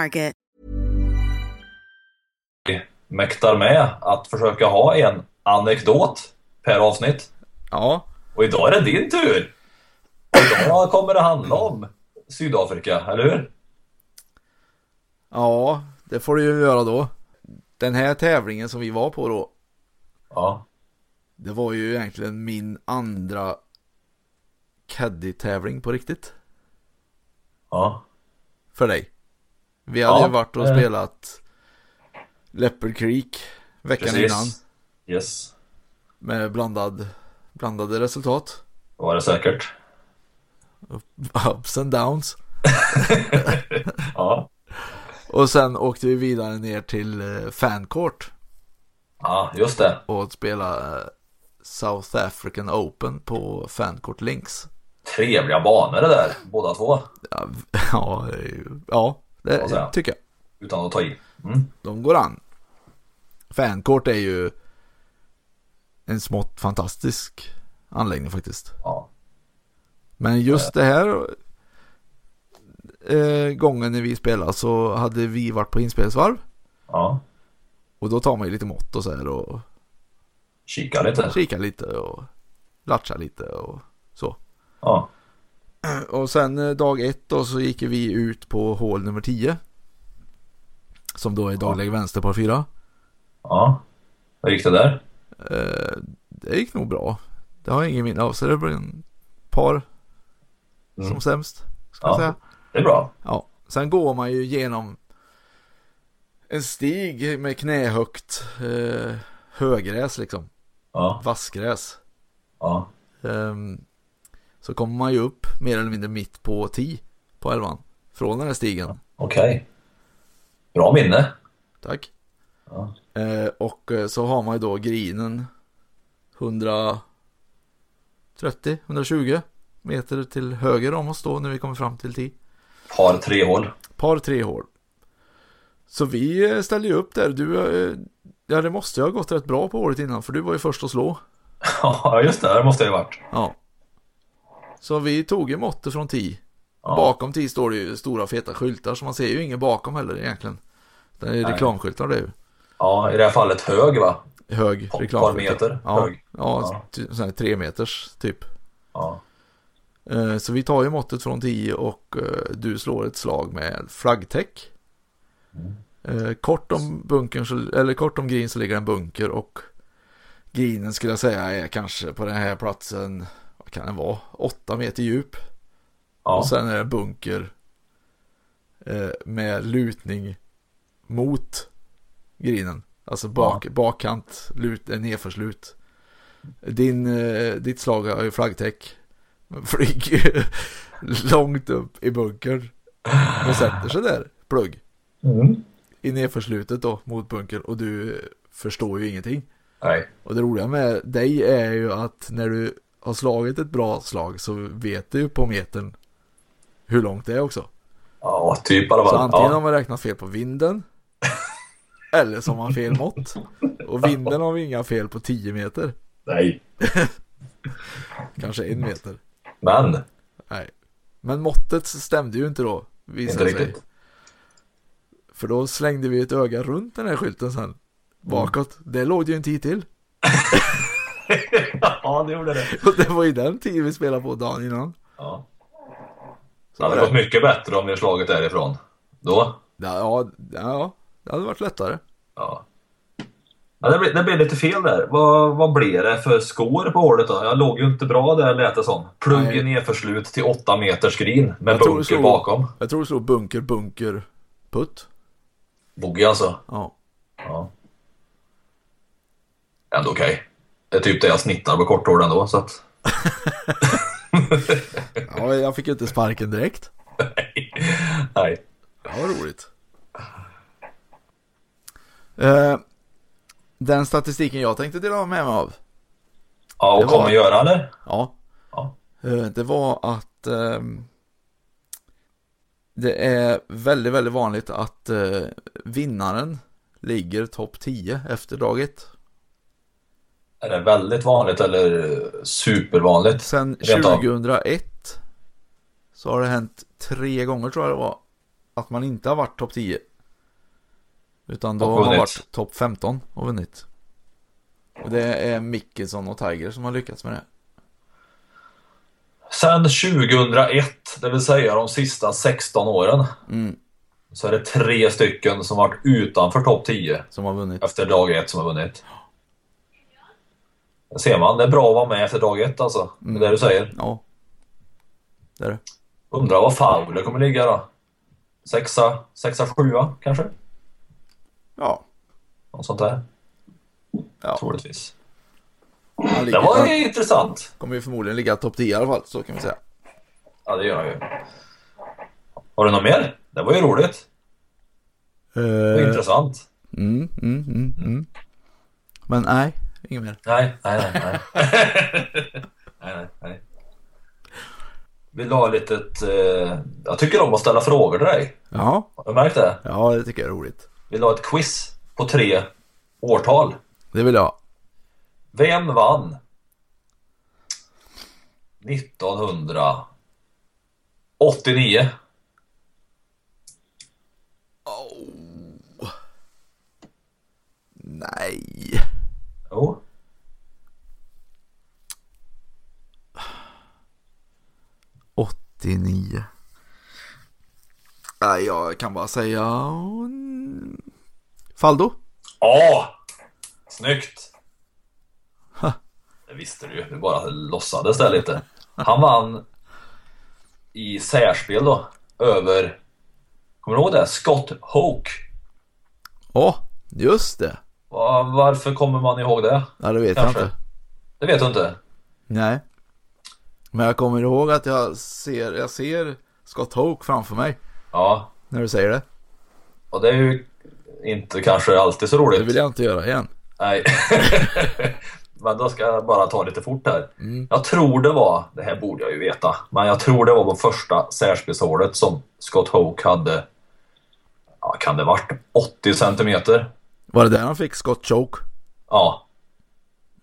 Mäktar med att försöka ha en anekdot per avsnitt. Ja, Och idag är det din tur! Idag kommer det handla om Sydafrika, eller hur? ja, det får du ju göra då. Den här tävlingen som vi var på då, Ja. det var ju egentligen min andra caddy-tävling på riktigt. Ja. För dig. Vi hade Ja, ju varit och eh. spelat Leopard Creek veckan Precis. innan. Yes. Med blandad, blandade resultat. Var det säkert. Ups and downs. Ja. Och sen åkte vi vidare ner till eh, Fancourt Ja, just det. och spela eh, South African Open på Fancourt Links. Trevliga banor det där, båda två. Ja, ja, ja det tycker jag. Utan att ta i. Mm. De går an. Fancourt är ju en smått fantastisk anläggning faktiskt. Ja. Men just det här eh, gången när vi spelade så hade vi varit på inspelningsvarv. ja. Och då tar man ju lite mått och så här och Kika lite. kika lite och latcha lite och så. Ja. Och sen eh, dag ett då så gick vi ut på hål nummer 10. Som då är dagläge vänster par 4. Ja. Hur gick det där? Eh, det gick nog bra. Det har jag ingen minne av så det blev en par Mm. som sämst. Ska Ja. säga. Det är bra. Ja, sen går man ju genom en stig med knähögt eh, högräs liksom. Ja. Vassgräs. Ja. Ehm, så kommer man ju upp mer eller mindre mitt på 10 på elvan. Från den här stigen. Okej. Bra minne. Tack. Ja. Eh, och eh, så har man ju då grinen 130, 120 meter till höger om oss då när vi kommer fram till 10. Par tre hål. Par tre hål. Så vi eh, ställde ju upp där. Du, eh, ja det måste ju ha gått rätt bra på året innan för du var ju först att slå. Ja, just det. Det måste det ju varit. Ja. Så vi tog ju måttet från 10. Ja. Bakom 10 står det ju stora feta skyltar så man ser ju inget bakom heller egentligen. Det är Nej. reklamskyltar det är ju. Ja, i det här fallet hög va? Hög reklamskyltar. par meter Ja, hög. ja, Ja. tre meters typ. Ja. Eh, Så vi tar ju måttet från 10 och eh, du slår ett slag med flaggtäck. Eh, Kort om bunkern, eller kort om green så ligger en bunker och grinen skulle jag säga är kanske på den här platsen, kan den vara, 8 meter djup. Ja. Och sen är det en bunker eh, med lutning mot grinen. Alltså bak, bakkant, lut, eh, nedförslut. Din, eh, ditt slag har ju flaggtäck. Flyger långt upp i bunkern. Och sätter sig där, plugg. Mm. I nedförslutet då, mot bunkern. Och du eh, förstår ju ingenting. Nej. Och det roliga med dig är ju att när du har slagit ett bra slag så vet du ju på metern hur långt det är också. Ja, typ i alla Så fall. antingen har Ja. man räknat fel på vinden eller så har man fel mått. Och vinden har vi inga fel på 10 meter. Nej. Kanske en meter. Men. Nej. Men måttet stämde ju inte då. Inte Visade sig. riktigt. För då slängde vi ett öga runt den här skylten sen. Bakåt. Det låg det ju en tid till. ja, det gjorde det. Och det var ju den tid vi spelade på dagen innan. Ja. Så Det hade var gått mycket bättre om vi slagit därifrån. Då. Ja, ja, det hade varit lättare. Ja. Ja, det, blev, det blev lite fel där. Vad, vad blev det för skor på hålet då? Jag låg ju inte bra där lät det som. Plugg Nej. i nedförslut till 8 meters green med Jag bunker slog- bakom. Jag tror det slog bunker, bunker, putt. Boogie alltså. Ja. Ja. Ändå okej. Det är typ det jag snittar på korthål ändå så att... ja, jag fick ju inte sparken direkt. Nej. Det var roligt. Eh, den statistiken jag tänkte dela med mig av. Ja, Det och var- kommer göra eller? Ja. Ja. Eh, det var att ehm, det är väldigt, väldigt vanligt att eh, vinnaren ligger topp 10 efter dag 1. Är det väldigt vanligt eller supervanligt? Sen Rent av. 2001 så har det hänt tre gånger tror jag det var att man inte har varit topp 10. Utan då har man varit topp 15 och vunnit. Och det är Mickelson och Tiger som har lyckats med det. Sen 2001, det vill säga de sista 16 åren, Mm, så är det tre stycken som varit utanför topp 10 som har vunnit. efter dag 1 som har vunnit. Det ser man, det är bra att vara med efter dag 1 alltså. Det är det du säger. Ja. Det är det. Undrar vad Fowler kommer ligga då? Sexa, sexa, sjua kanske? Ja. Något sånt där. ja. Troligtvis. Han Det ligger, var ju intressant. kommer ju förmodligen ligga topp 10 i alla fall, så kan vi säga. Ja, det gör han ju. Har du något mer? Det var ju roligt. Det var intressant. mm, mm, mm, mm. Men nej, inget mer. Nej, nej, nej. Nej, nej, nej. nej. Vill du ha ett litet... Eh, jag tycker om att ställa frågor till dig. Ja, Har du märkt det? ja det tycker jag är roligt. Vill du ha ett quiz på tre årtal? Det vill jag. Vem vann 1989? Nej. 99. Nej, jag kan bara säga Faldo. Ja, snyggt. Det visste du ju, du bara låtsades där lite. Han vann i särspel då, över, kommer du ihåg det? Scott Hoke. Ja, oh, just det. Varför kommer man ihåg det? Ja, det vet Kanske. jag inte. Det vet du inte? Nej. Men jag kommer ihåg att jag ser, jag ser Scott Hoke framför mig. Ja, När du säger det. och det är ju inte kanske alltid så Det roligt. vill jag inte göra igen. Nej. men då ska jag bara ta lite fort här. Jag tror det var, det här borde jag ju veta, men jag tror det var på första särspelshålet som Scott Hoke hade, ja kan det varit 80 centimeter? Var det där han fick Scott Choke? Ja.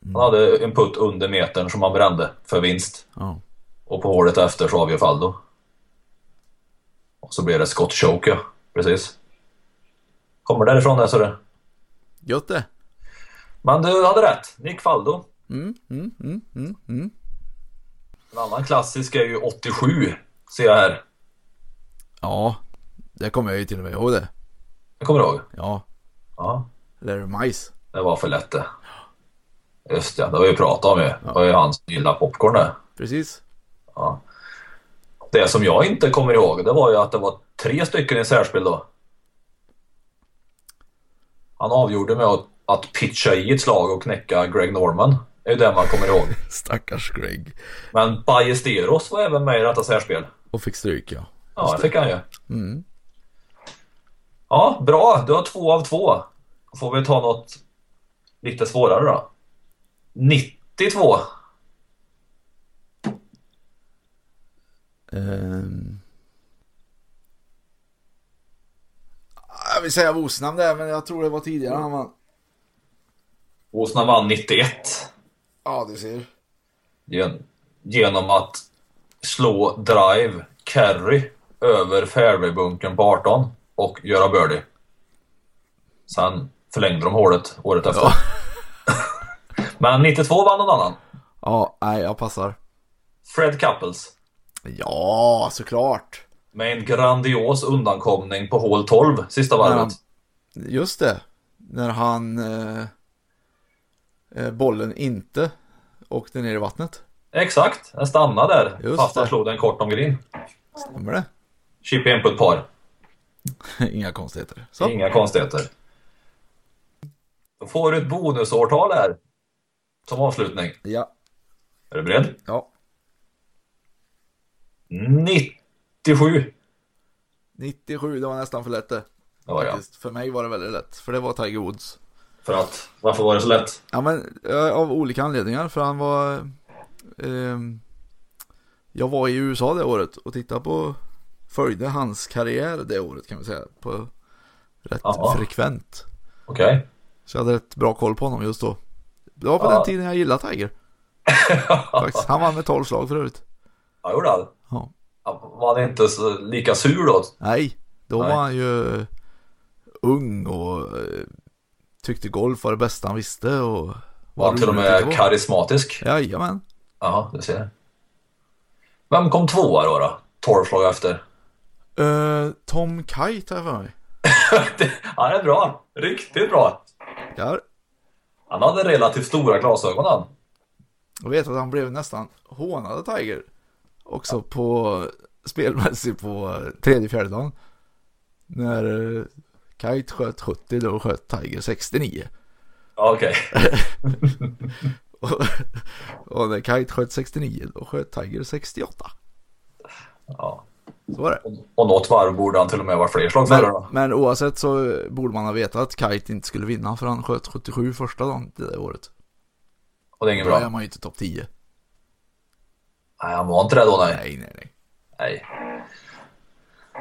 Han hade en putt under metern som han brände för vinst. Ja. Och på hålet efter så avgör Faldo. Och så blev det Scott Choke, ja. Precis. Kommer därifrån det så det. Gött det. Men du hade rätt. Nick Faldo. Mm, mm, mm, mm, mm. En annan klassisk är ju 87. Ser jag här. Ja, det kommer jag ju till och med ihåg det. Jag kommer ihåg. Ja, Ja. Larry Mice. Det var för lätt det. Just det, det har vi pratat om ju. Det var ju han som gillade popcorn det. Precis. Ja. Det som jag inte kommer ihåg, det var ju att det var tre stycken i särspel då. Han avgjorde med att, att pitcha i ett slag och knäcka Greg Norman. Det är ju det man kommer ihåg. Stackars Greg. Men Ballesteros var även med i detta särspel. Och fick stryk ja. Ja, det fick han ju. Mm. Ja, bra. Du har två av två. Då får vi ta något lite svårare då. 92. Ehm. Jag vill säga Vosnamn där, men jag tror det var tidigare han vann. Åsna vann 91. Ja, du ser. Gen- genom att slå drive carry över fairwaybunkern på 18 och göra birdie. Sen förlängde de hålet året efter. Ja. Men 92 vann någon annan. Ja, nej, jag passar. Fred Couples. Ja, såklart. Med en grandios undankomning på hål 12 sista han, varvet. just det. När han... Eh, eh, bollen inte åkte ner i vattnet. Exakt, den stannade där Just fast han slog den kort om green. Stämmer det? Chip in på ett par. Inga konstigheter. Så. Inga konstigheter. Då får du ett bonusårtal här. Som avslutning. Ja. Är du beredd? Ja. 97. 97, det var nästan för lätt det. Jag. Faktiskt. För mig var det väldigt lätt. För det var Tiger Woods. För att, varför var det så lätt? Ja men eh, av olika anledningar. För han var... ehm, jag var i USA det året och tittade på... Följde hans karriär det året kan vi säga. På rätt Jaha. frekvent. Okej. Så jag hade rätt bra koll på honom just då. Det var på Ja. den tiden jag gillade Tiger. Faktiskt. Han vann med 12 slag för övrigt. Ja, gjorde han? Ja. Var han inte så, lika sur då? Nej, då Nej. var han ju ung och eh, tyckte golf var det bästa han visste och Var han till och med karismatisk? Jajamän. Ja, du ser. Vem kom tvåa då? då? 12 slag efter. Uh, Tom Kite har jag för mig. Han är bra. Riktigt bra. Ja, Han hade relativt stora glasögon han. jag vet att han blev nästan hånad av Tiger. Också på spelmässigt på tredje, fjärde dagen. När Kite sköt 70 då sköt Tiger 69. Ja, okej. Och, och när Kite sköt 69 då sköt Tiger 68. Ja. Så var det. Och något varv borde han till och med vara fler slag Men, men oavsett så borde man ha vetat att Kite inte skulle vinna för han sköt 77 första dagen det där året. Och det är inget Då är bra. man ju inte topp 10. Nej, han var inte det då nej. Nej, nej, nej. Nej.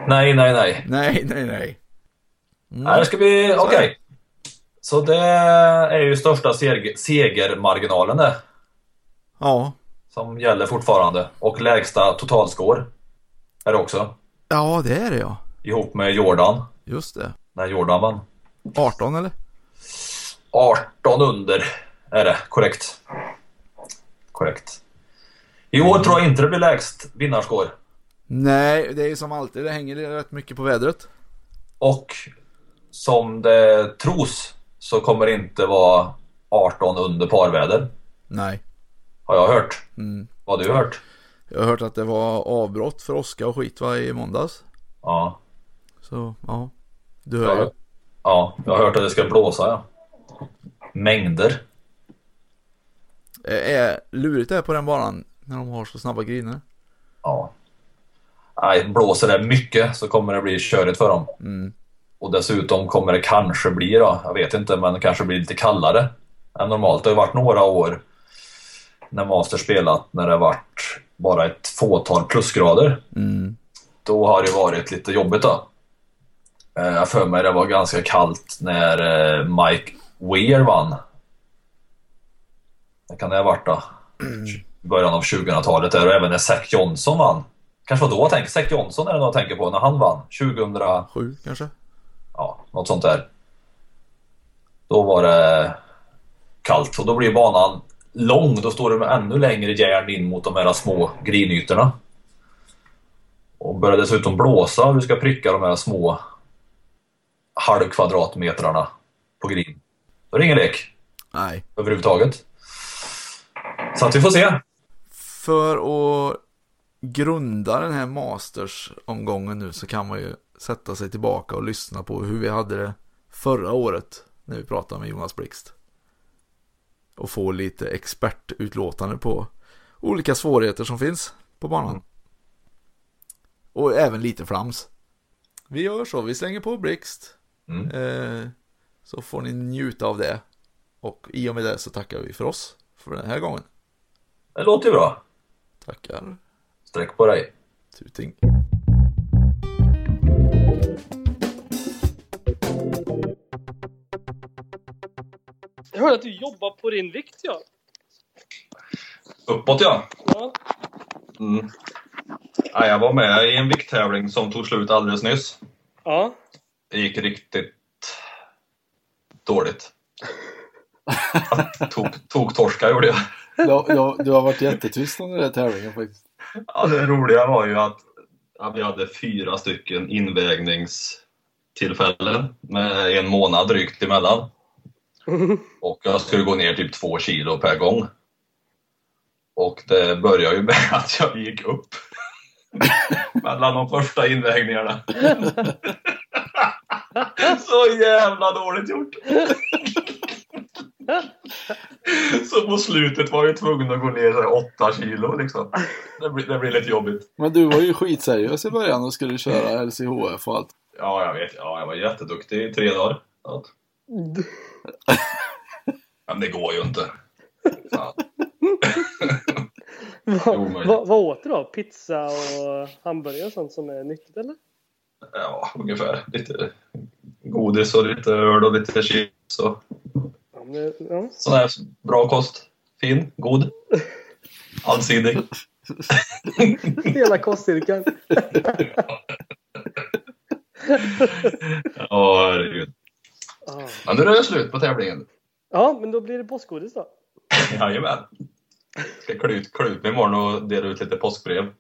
Nej, nej, nej. Nej, nej, nej. Nej, det ska bli... Så Okej. det. Så det är ju största seger, segermarginalen det. Ja. Som gäller fortfarande. Och lägsta totalscore. Är det också. Ja, det är det ja. Ihop med Jordan. Just det. När Jordan vann. 18 eller? 18 under är det, korrekt. Korrekt. I år tror jag inte det blir lägst vinnarskår. Nej, det är ju som alltid. Det hänger rätt mycket på vädret. Och som det tros så kommer det inte vara 18 under parväder. Nej. Har jag hört. Mm. Vad har du hört? Jag har hört att det var avbrott för åska och skit va, i måndags. Ja. Så, ja. Du hör ju. Ja, ja, jag har hört att det ska blåsa ja. Mängder. Är lurigt det är på den banan när de har så snabba griner. Ja. Nej, blåser det mycket så kommer det bli körigt för dem. Mm. Och dessutom kommer det kanske bli då, jag vet inte, men det kanske blir lite kallare än normalt. Det har varit några år när Master spelat när det varit bara ett fåtal plusgrader. Mm. Då har det varit lite jobbigt då. Eh, Jag för mig det var ganska kallt när eh, Mike Weir vann. Det kan det ha varit då. I början av 2000-talet där och även när Zac Johnson vann. Kanske var då jag tänker. Zac Johnson är det nog jag tänker på när han vann. 2000 Sju kanske? ja, något sånt där. Då var det kallt och då blir banan lång. Då står det med ännu längre järn in mot de här små grinytorna. Och börjar dessutom blåsa och du ska pricka de här små halvkvadratmetrarna på grin. Då är det ingen lek Nej. överhuvudtaget. Så att vi får se. För att grunda den här Masters-omgången nu så kan man ju sätta sig tillbaka och lyssna på hur vi hade det förra året när vi pratade med Jonas Blixt. Och få lite expertutlåtande på olika svårigheter som finns på banan. Och även lite flams. Vi gör så, vi slänger på Blixt. Mm. Eh, så får ni njuta av det. Och i och med det så tackar vi för oss för den här gången. Det låter ju bra. Tackar. Sträck på dig. Tuting. Jag hörde att du jobbar på din vikt, ja. Uppåt ja. ja. Mm. Ja, jag var med i en vikttävling som tog slut alldeles nyss. Ja. Det gick riktigt dåligt. tog, tog torska gjorde jag. Du, du, du har varit jättetyst under den här tävlingen faktiskt. Ja, det roliga var ju att ja, vi hade fyra stycken invägningstillfällen med en månad drygt emellan. Och jag skulle gå ner typ två kilo per gång. Och det började ju med att jag gick upp mellan de första invägningarna. Så jävla dåligt gjort! Så på slutet var jag tvungen att gå ner så åtta kilo liksom. Det blir, det blir lite jobbigt. Men du var ju skitseriös i början och skulle köra LCHF och allt. Ja, jag vet. Ja, jag var jätteduktig i tre dagar. Men det går ju inte. Vad Omöjligt. va, vad åt du då? Pizza och hamburgare och sånt som är nyttigt eller? Ja, ungefär. Lite godis och lite öl och lite chips och Ja, men, ja. sån här bra kost. Fin, god, allsidig. Hela kostcirkeln. Ja, herregud. Ah. Men nu är det slut på tävlingen. Ja, men då blir det påskgodis då. Jajamän. Ska klä ut, klä ut mig imorgon och dela ut lite påskbrev.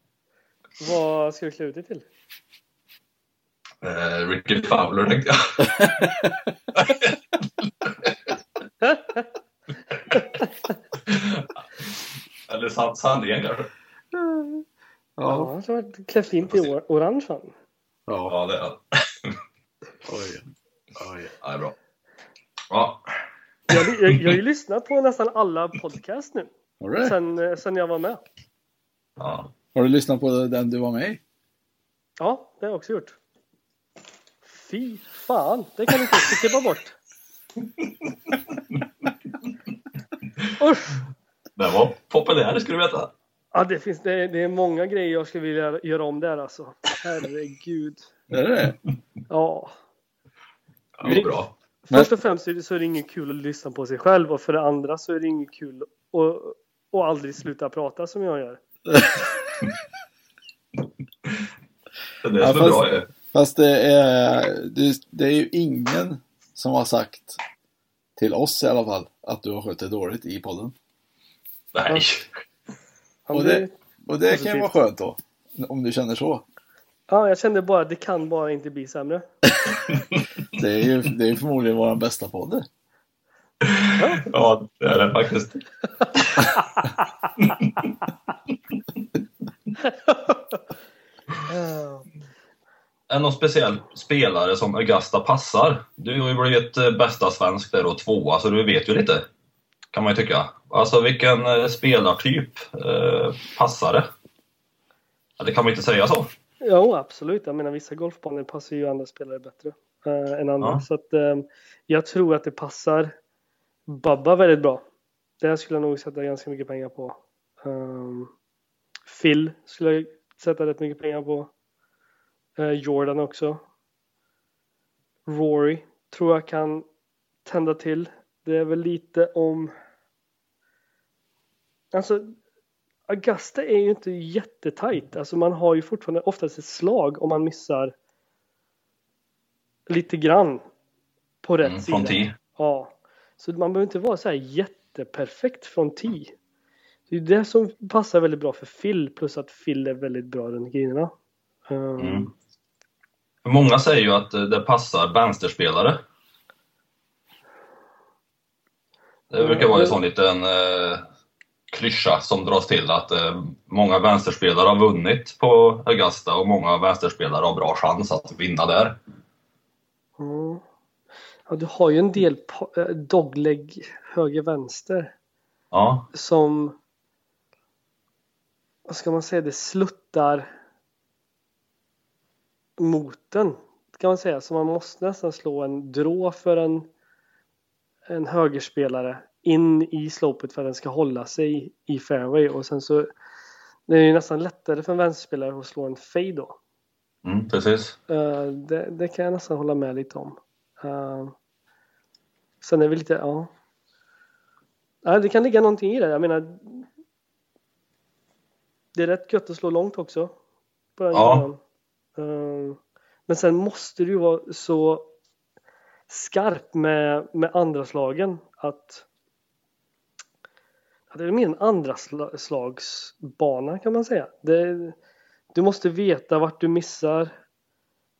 Vad ska du klä ut dig till? Eh, Ricky Fowler tänkte jag. Eller San- Sandén kanske. Ja, Ja. han har klätt fint i or- orange han. Ja. Ja, det är han. Oj. Oj. Ja, det är bra. Ja. Jag, jag, jag har ju lyssnat på nästan alla podcast nu. Har du det? Sen, eh, sen jag var med. ja. Har du lyssnat på den du var med i? Ja, det har jag också gjort. Fy fan, det kan du inte klippa bort. Usch! Den var populär, ska du veta. Ja, det, finns, det, det är många grejer jag skulle vilja göra om där alltså. Herregud. Är det det? Ja. Det bra. Först och främst är det- så är det inget kul att lyssna på sig själv och för det andra så är det inget kul att, att aldrig sluta prata som jag gör. Det är det Ja, som är fast- bra ju. Fast det är, det, det är ju ingen som har sagt till oss i alla fall att du har skött dig dåligt i podden. Nej. Och det- och det kan ju vara skönt då. Om du känner så. Ja, jag kände bara att det kan bara inte bli sämre. Det är ju det är förmodligen vår bästa podd. Ja, det är det faktiskt. Är någon speciell spelare som Augusta passar? Du har ju blivit eh, bästa svensk där och tvåa, så du vet ju lite. Kan man ju tycka. Alltså vilken eh, spelartyp eh, passar det? Ja, det kan man inte säga så. Jo, absolut. Jag menar vissa golfbanor passar ju andra spelare bättre eh, än andra. Ja. Så att eh, jag tror att det passar Babba väldigt bra. Det skulle jag nog sätta ganska mycket pengar på. Um, Phil skulle jag sätta rätt mycket pengar på. Eh, Jordan också. Rory tror jag kan tända till. Det är väl lite om... Alltså, Augusta är ju inte jättetajt. Alltså man har ju fortfarande oftast ett slag om man missar lite grann på rätt Mm, sida. från tee. Ja. Så man behöver inte vara så här jätteperfekt från tee. Det är det som passar väldigt bra för Phil plus att Phil är väldigt bra runt grinerna. Um, Mm. Många säger ju att eh, det passar vänsterspelare. Det brukar vara en sån liten eh, klyscha som dras till att eh, många vänsterspelare har vunnit på Augusta och många vänsterspelare har bra chans att vinna där. Mm. Ja, du har ju en del eh, dogleg höger-vänster Ja, som vad ska man säga, det sluttar mot den kan man säga. Så man måste nästan slå en drå för en, en högerspelare in i slopet för att den ska hålla sig i fairway och sen så det är ju nästan lättare för en vänsterspelare att slå en fade då. Mm, precis. Eh, det, det kan jag nästan hålla med lite om. Uh, sen är vi lite, ja. ja. Det kan ligga någonting i det. Jag menar. Det är rätt gött att slå långt också. På den Ja. banan. Eh, men sen måste du ju vara så skarp med, med andra slagen att det är mer en andra sla- slags bana kan man säga. Det, du måste veta vart du missar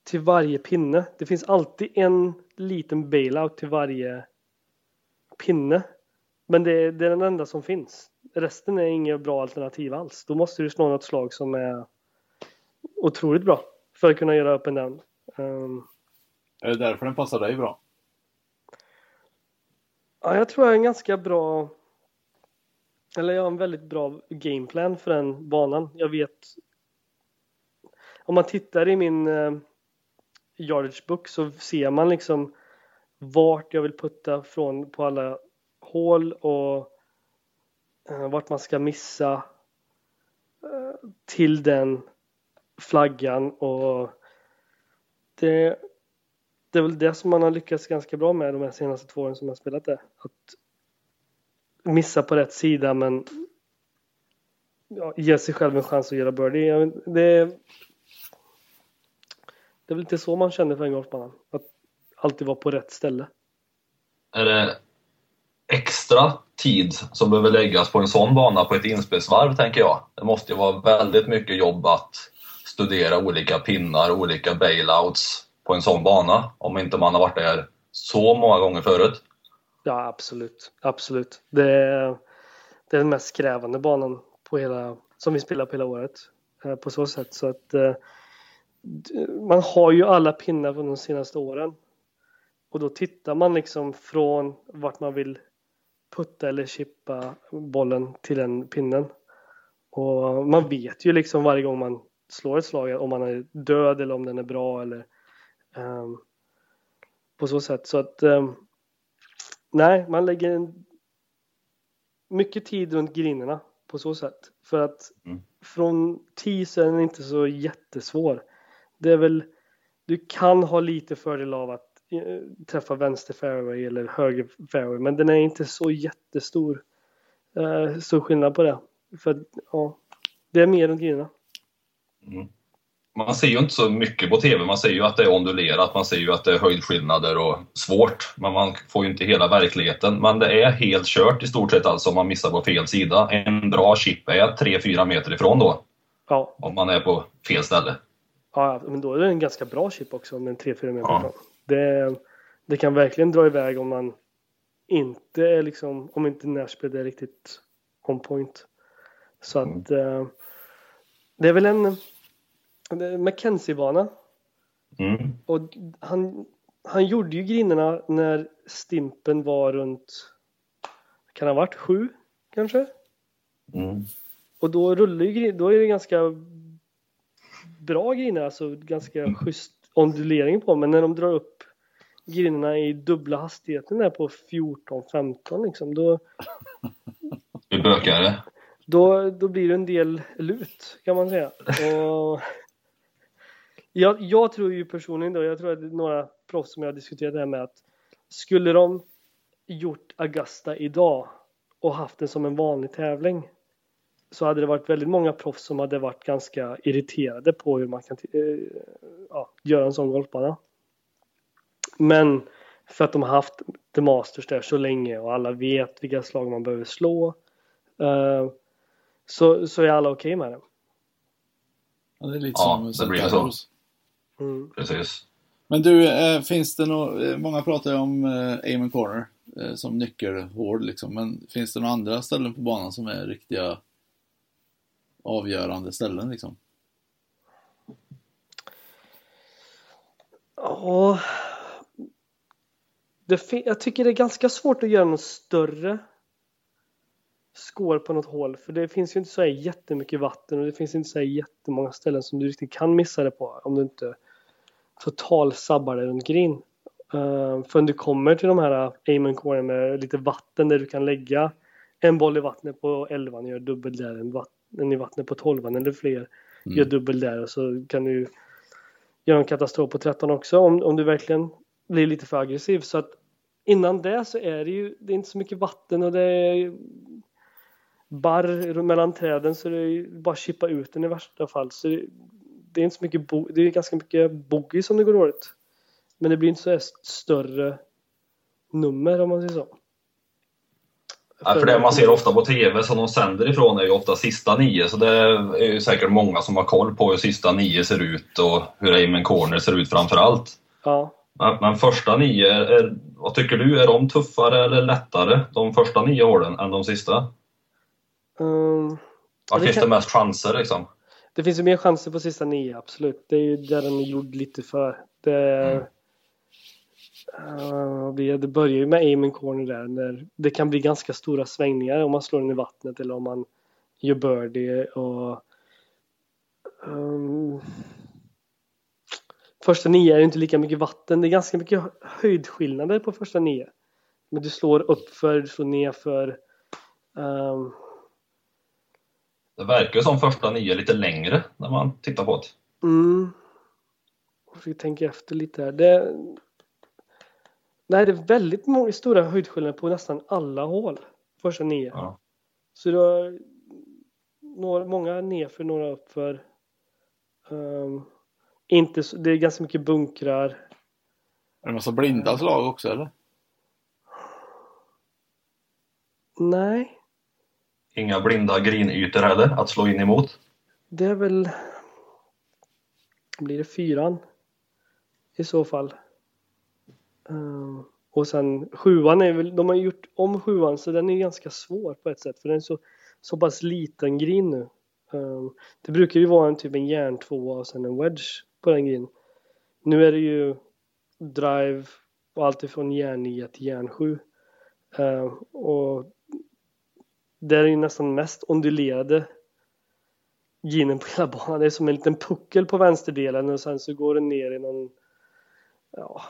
till varje pinne. Det finns alltid en liten bailout till varje pinne. Men det är, det är den enda som finns. Resten är inget bra alternativ alls. Då måste du slå något slag som är otroligt bra för att kunna göra upp and down. Um, Är det därför den passar dig bra? Ja, jag tror jag är en ganska bra eller jag har en väldigt bra gameplan för den banan. Jag vet om man tittar i min eh, yardage book så ser man liksom vart jag vill putta från på alla hål och eh, vart man ska missa eh, till den flaggan och det, det är väl det som man har lyckats ganska bra med de här senaste två åren som jag har spelat det. Att missa på rätt sida men ja, ge sig själv en chans att göra birdie. Det är det, är väl lite så man känner för en golfbana. Att alltid vara på rätt ställe. Är det extra tid som behöver läggas på en sån bana på ett inspelsvarv, tänker jag? Det måste ju vara väldigt mycket jobb att studera olika pinnar, olika bailouts på en sån bana, om inte man har varit där så många gånger förut. Ja, absolut. Absolut. Det är, det är den mest krävande banan på hela, som vi spelar på hela året. eh, På så sätt. Så att eh, man har ju alla pinnar från de senaste åren. Och då tittar man liksom från vart man vill putta eller chippa bollen till den pinnen. Och man vet ju liksom varje gång man slår ett slag om man är död eller om den är bra eller um, på så sätt. Så att um, nej, man lägger en, mycket tid runt grinerna på så sätt. För att mm. från 10 så är den inte så jättesvår. Det är väl, du kan ha lite fördel av att eh, träffa vänster fairway eller höger fairway, men den är inte så jättestor. Uh, stor skillnad på det. För ja, det är mer runt grinerna. Mm. Man ser ju inte så mycket på TV. Man ser ju att det är ondulerat, man ser ju att det är höjdskillnader och svårt. Men man får ju inte hela verkligheten. Men det är helt kört i stort sett alltså om man missar på fel sida. En bra chip är 3-4 meter ifrån då. Ja. Om man är på fel ställe. Ja, men då är det en ganska bra chip också den är 3-4 meter ja. Det, det kan verkligen dra iväg om man inte är liksom, om inte Nashville är riktigt on point. Så att mm. eh, det är väl en Mackenzie-bana. Mm. Och han, han gjorde ju grinerna när Stimpen var runt, kan ha varit sju kanske? Mm. Och då rullar ju då är det ganska bra griner, alltså ganska schysst ondulering på men när de drar upp grinerna i dubbla hastigheten där på 14-15 liksom då... Hur bökar det? Då, då blir det en del lut kan man säga. Och jag, jag tror ju personligen då, jag tror att det är några proffs som jag har diskuterat det här med att skulle de gjort Augusta idag och haft det som en vanlig tävling så hade det varit väldigt många proffs som hade varit ganska irriterade på hur man kan äh, ja, göra en sån golfbana. Men för att de har haft The Masters där så länge och alla vet vilka slag man behöver slå uh, så, så är alla okej okay med det. Ja, det är lite ja, som det blir så. Mm. Precis. Men du, äh, finns det något, många pratar ju om aim and corner som nyckelhård liksom, men finns det några andra ställen på banan som är riktiga avgörande ställen liksom? Ja, jag tycker det är ganska svårt att göra något större skår på något hål för det finns ju inte så jättemycket vatten och det finns inte så jättemånga ställen som du riktigt kan missa det på om du inte total sabbar det runt green. Uh, förrän du kommer till de här äh, aim and med lite vatten där du kan lägga en boll i vattnet på 11 och gör dubbel där, en, en i vattnet på 12 eller fler mm. gör dubbel där och så kan du göra en katastrof på 13 också om, om du verkligen blir lite för aggressiv. Så att innan det så är det ju det är inte så mycket vatten och det är barr mellan träden så det är bara chippa ut den i värsta fall. Så det, det är inte så mycket bo, det är ganska mycket boogie som det går dåligt. Men det blir inte så större nummer om man säger så. Ja, för det man ser ofta på TV som de sänder ifrån är ju ofta sista nio så det är ju säkert många som har koll på hur sista nio ser ut och hur Amen Corner ser ut framför allt. Ja. Men, men första nio, är, vad tycker du? Är de tuffare eller lättare, de första nio hålen, än de sista? Um, Var finns kan... det mest chanser liksom? Det finns ju mer chanser på sista nio, absolut. Det är ju där den är gjord lite för. Det, mm. Uh, det börjar ju med aim corner där. När det kan bli ganska stora svängningar om man slår den i vattnet eller om man gör birdie och um, Första nio är inte lika mycket vatten. Det är ganska mycket höjdskillnader på första nio. Men du slår upp för, du slår ner för. Um, det verkar som första nio lite längre när man tittar på det. Mm. Jag fick tänka efter lite här. Det... Nej, det är väldigt många stora höjdskillnader på nästan alla hål. Första nio. Ja. Så du har några, många nerför, några uppför. Um, inte så, det är ganska mycket bunkrar. Är det en massa blinda slag också eller? Nej. Inga blinda grinytor heller att slå in emot? Det är väl... Blir det fyran? I så fall. Uh, och sen sjuan är väl, de har gjort om sjuan så den är ganska svår på ett sätt för den är så, så pass liten grin nu. Uh, det brukar ju vara en typ en järntvåa och sen en wedge på den grin. Nu är det ju drive och allt ifrån järn 9 till järn 7. Uh, eh, och det är ju nästan mest ondulerade ginen på hela banan. Det är som en liten puckel på vänsterdelen och sen så går den ner i någon, ja,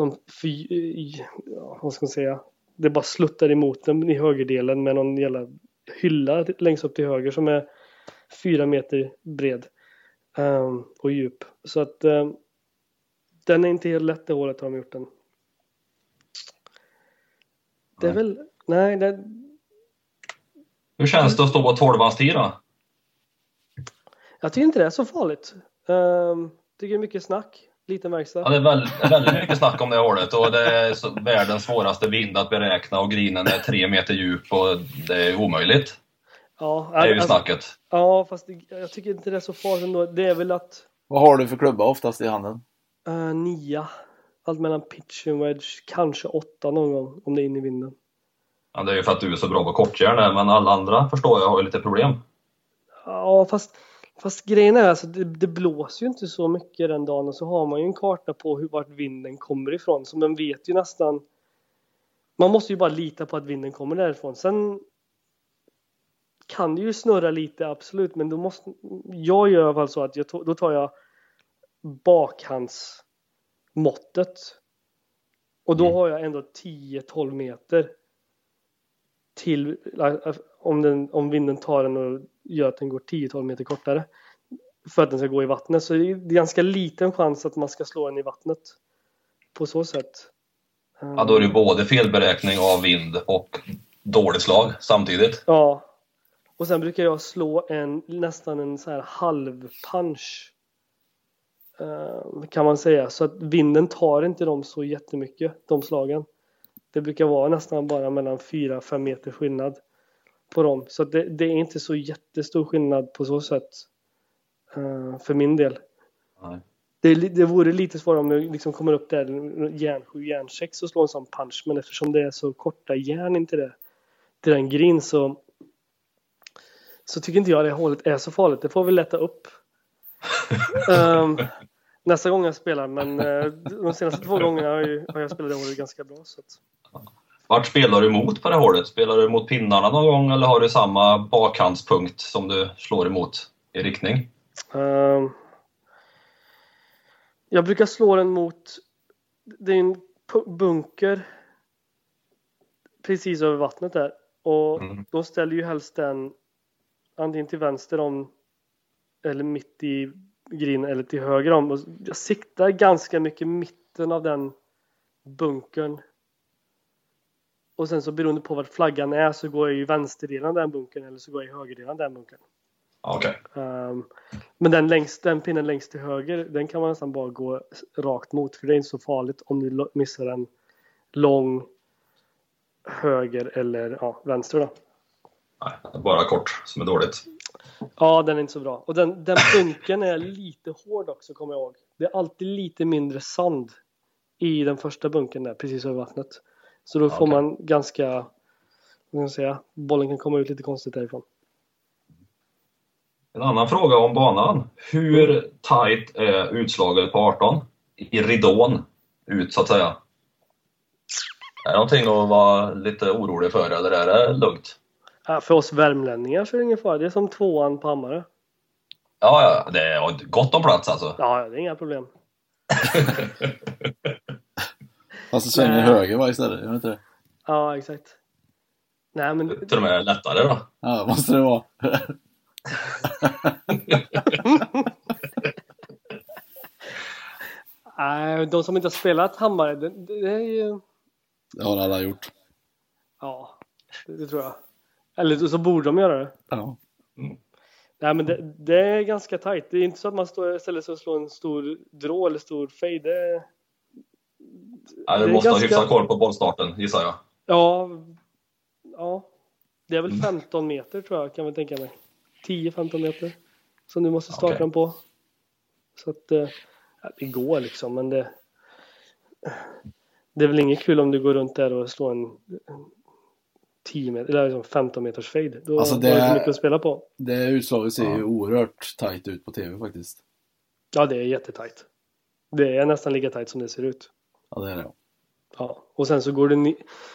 någon fy, ja, vad ska man säga, det bara sluttar emot den i högerdelen med någon jävla hylla längst upp till höger som är fyra meter bred um, och djup. Så att um, den är inte helt lätt det hålet har de gjort den. Det är Nej. väl, nej det, Hur känns det att stå på 12 tid då? jag tycker inte det är så farligt. Um, tycker det är mycket snack, liten verkstad. Ja, det är väldigt, väldigt mycket snack om det hålet och det är så, världens svåraste vind att beräkna och grinen är tre meter djup och det är omöjligt. Ja, Det är ju alltså- snacket. Ja, fast det, jag tycker inte det är så farligt ändå. Det är väl att Vad har du för klubba oftast i handen? uh, nia, allt mellan pitch och wedge, kanske åtta någon gång om det är in i vinden. Ja, det är ju för att du är så bra på kortjärn men alla andra förstår jag har ju lite problem. Ja, fast, fast grejen är alltså det, det blåser ju inte så mycket den dagen och så har man ju en karta på hur, vart vinden kommer ifrån. Så man vet ju nästan man måste ju bara lita på att vinden kommer därifrån. Sen kan det ju snurra lite, absolut, men då måste jag gör i alla fall så att jag, då tar jag bakhandsmåttet. Och då har jag ändå 10-12 meter till om, den, om vinden tar den och gör att den går 10-12 meter kortare för att den ska gå i vattnet. Så det är ganska liten chans att man ska slå den i vattnet på så sätt. Ja, då är det både felberäkning av vind och dåligt slag samtidigt. Ja. Och sen brukar jag slå en nästan en så här halv punch. eh, Kan man säga. Så att vinden tar inte dem så jättemycket, de slagen. Det brukar vara nästan bara mellan 4-5 meter skillnad på dem. Så det, det är inte så jättestor skillnad på så sätt. eh, för min del. Nej. Det, det vore lite svårare om det liksom kommer upp där järn 7, järn 6 och slår en sån punch. Men eftersom det är så korta järn in till, det, till den green så så tycker inte jag det hålet är så farligt. Det får vi lätta upp. Ehm, nästa gång jag spelar, men eh, de senaste två gångerna har, ju, har jag spelat det hålet ganska bra. Så att, Vart spelar du emot på det hålet? Spelar du mot pinnarna någon gång eller har du samma bakhandspunkt som du slår emot i riktning? ehm, jag brukar slå den mot, det är en bunker precis över vattnet där. Och Mm. då ställer ju helst den antingen till vänster om eller mitt i grinen eller till höger om. Och jag siktar ganska mycket mitten av den bunkern. Och sen så beroende på vart flaggan är så går jag i vänsterdelen av den bunkern eller så går jag i högerdelen av den bunkern. Ja, Okej. Ehm, men den, längst, den pinnen längst till höger den kan man nästan bara gå rakt mot för det är inte så farligt om du lo- missar en lång höger eller ja, vänster då. Nej, bara kort som är dåligt. Ja, den är inte så bra. Och den, den bunken är lite hård också, kommer jag ihåg. Det är alltid lite mindre sand i den första bunken där, precis över vattnet. Så då får Okej. man ganska, vad ska säga, bollen kan komma ut lite konstigt därifrån. En annan fråga om banan. Hur tight är utslaget på 18? I ridån ut så att säga. Är det någonting att vara lite orolig för eller är det lugnt? Ja, för oss värmlänningar så är det ingen fara. Det är som tvåan på Hammarö. Ja, ja, det är gott om plats alltså. Ja, det är inga problem. Fast det svänger Nej. höger va istället, gör det inte det? Ja, exakt. Nej, men Till och med lättare då. Ja, måste det vara. nej, de som inte har spelat Hammarö, det, det är ju... Det har alla gjort. Ja, det, det tror jag. Eller så borde de göra det. Ja. Nej, men det, det är ganska tajt. Det är inte så att man står istället för att slå en stor drå eller stor fade. Ja, du måste ha ganska- hyfsat koll på bollstarten gissar jag. ja, ja, det är väl 15 meter tror jag kan vi tänka mig. 10-15 meter som du måste starta Okej. den på. Så att eh, ja, det går liksom, men det. Det är väl inget kul om du går runt där och slår en, en 10 meter eller liksom 15 meters fade. Då Alltså, har det du inte mycket att spela på. Det utslaget ser ju Ja. oerhört tajt ut på TV faktiskt. Ja, det är jättetajt. Det är nästan lika tajt som det ser ut. Ja, det är det. Ja, och sen så går det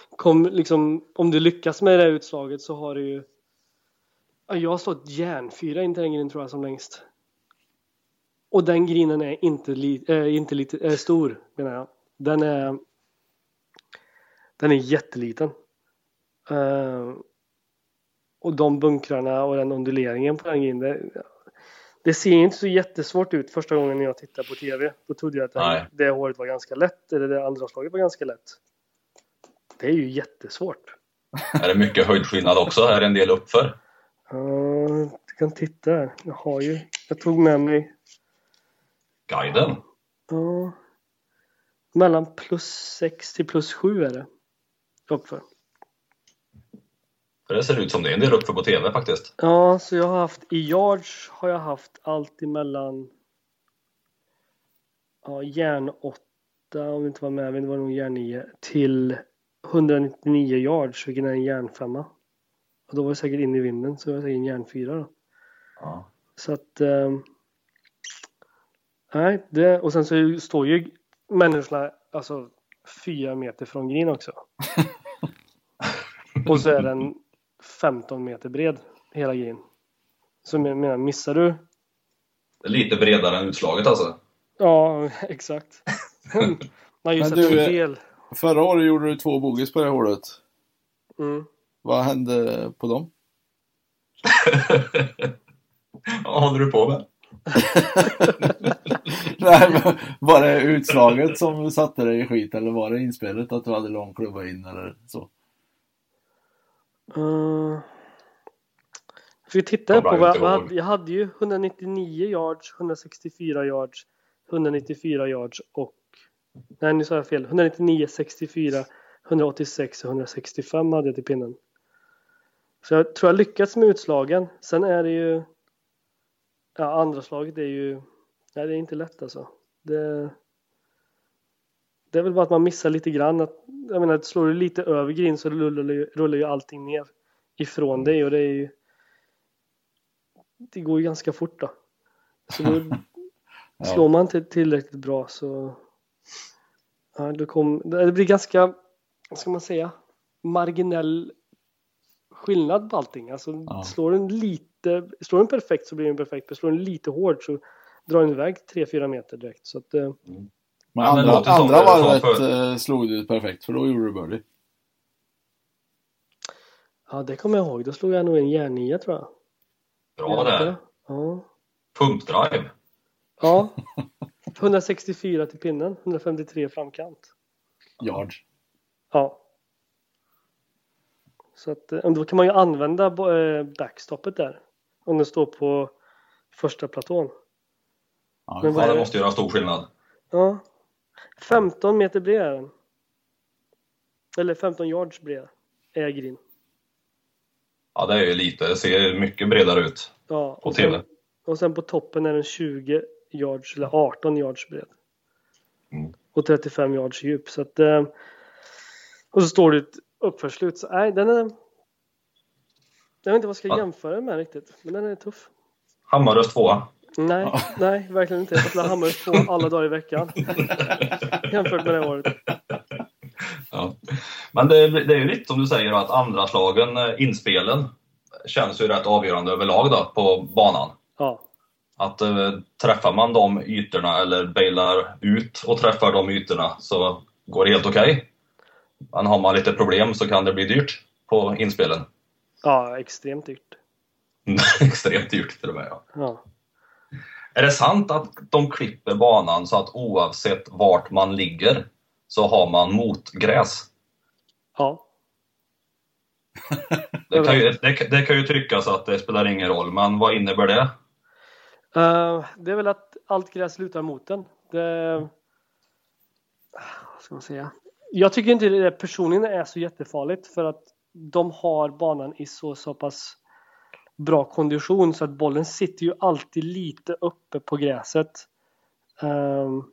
kom liksom, om du lyckas med det här utslaget så har du ju Jag har stått järnfyra in till den grinen tror jag som längst. Och den grinen är inte, li, äh, inte lite, äh, stor menar jag. Den är den är jätteliten. Uh, och de bunkrarna och den onduleringen på den grinen. Det, ser inte så jättesvårt ut första gången jag tittade på TV. Då trodde jag att Nej. det, håret var ganska lätt eller det andra slaget var ganska lätt. Det är ju jättesvårt. Är det mycket höjdskillnad också? Är det en del uppför? Ja, du kan titta här. Jag har ju. Jag tog med mig Guiden? ja, mellan plus 6 till plus 7 är det. Uppför. För det ser ut som det är en del uppför på TV faktiskt. Ja, så jag har haft i yards har jag haft allt emellan ja, järn 8 om det inte var med, det var nog järn 9 till 199 yards, vilken är en järnfemma. Och då var det säkert in i vinden, så det var säkert en järnfyra då. Ja. Så att... ehm, nej, det, och sen så står ju människorna alltså fyra meter från green också. och så är den 15 meter bred, hela green. Så menar, missar du? Det är lite bredare än utslaget alltså. Ja, exakt. Man gissar du, fel. Förra året gjorde du två bogeys på det hålet. Mm. Vad hände på dem? Vad håller du på med? Nej, men var det utslaget som satte dig i skit eller var det inspelet att du hade lång klubba in eller så? Uh, för jag tittade Kommer på vad jag. Jag hade ju 199 yards, 164 yards, 194 yards och... Nej, nu sa jag fel. 199, 64, 186 och 165 hade jag till pinnen. Så jag tror jag lyckats med utslagen. Sen är det ju... Ja, andra slaget är ju... Nej, det är inte lätt alltså. Det... Det är väl bara att man missar lite grann. Att, jag menar, slår du lite över green så rullar, ju- rullar ju allting ner ifrån dig och det är ju... Det går ju ganska fort då. Så då slår man inte tillräckligt bra så... Ja, då kom, det blir ganska, vad ska man säga, marginell skillnad på allting. Alltså Ja. slår den lite, slår den perfekt så blir den perfekt, men slår den lite hårt så drar den iväg 3-4 meter direkt. Så att, eh, Men Ja, men andra, andra varvet för- eh, slog du perfekt för då gjorde du birdie. ja, det kommer jag ihåg. Då slog jag nog en järnia tror jag. Bra där. Ja. Pumpdrive. ja. 164 till pinnen, 153 framkant. Yards. Ja. Så att eh, då kan man ju använda eh, backstoppet där. Om den står på första platån. Ja, Men det? måste göra stor skillnad. Ja. 15 meter bred är den. Eller 15 yards bred är green. Ja, det är ju lite. Det ser mycket bredare ut Ja. på och TV. Sen, och sen på toppen är den 20 yards eller 18 yards bred. Mm. Och 35 yards djup. Så att, eh, och så står det ett uppförslut. Så nej, den är... Jag vet inte vad jag ska Ja. jämföra med riktigt. Men den är tuff. Hammarös tvåa. Nej, nej, verkligen inte. Jag spelar Hammarby två alla dagar i veckan. Jämfört med det året. Ja. Men det, det är ju lite som du säger att andra slagen, eh, inspelen, känns ju rätt avgörande överlag då på banan. Ja, Att eh, träffar man de ytorna eller bailar ut och träffar de ytorna så går det helt okej. Men har man lite problem så kan det bli dyrt på inspelen. ja extremt dyrt. Extremt dyrt till och med. Ja. Ja. Är det sant att de klipper banan så att oavsett vart man ligger så har man motgräs? ja. Det kan, ju, det, det kan ju tyckas att det spelar ingen roll, men vad innebär det? Eh, det är väl att allt gräs lutar mot den. Det... Vad ska man säga? Jag tycker inte det personligen är så jättefarligt för att de har banan i så, så pass bra kondition så att bollen sitter ju alltid lite uppe på gräset. Ehm,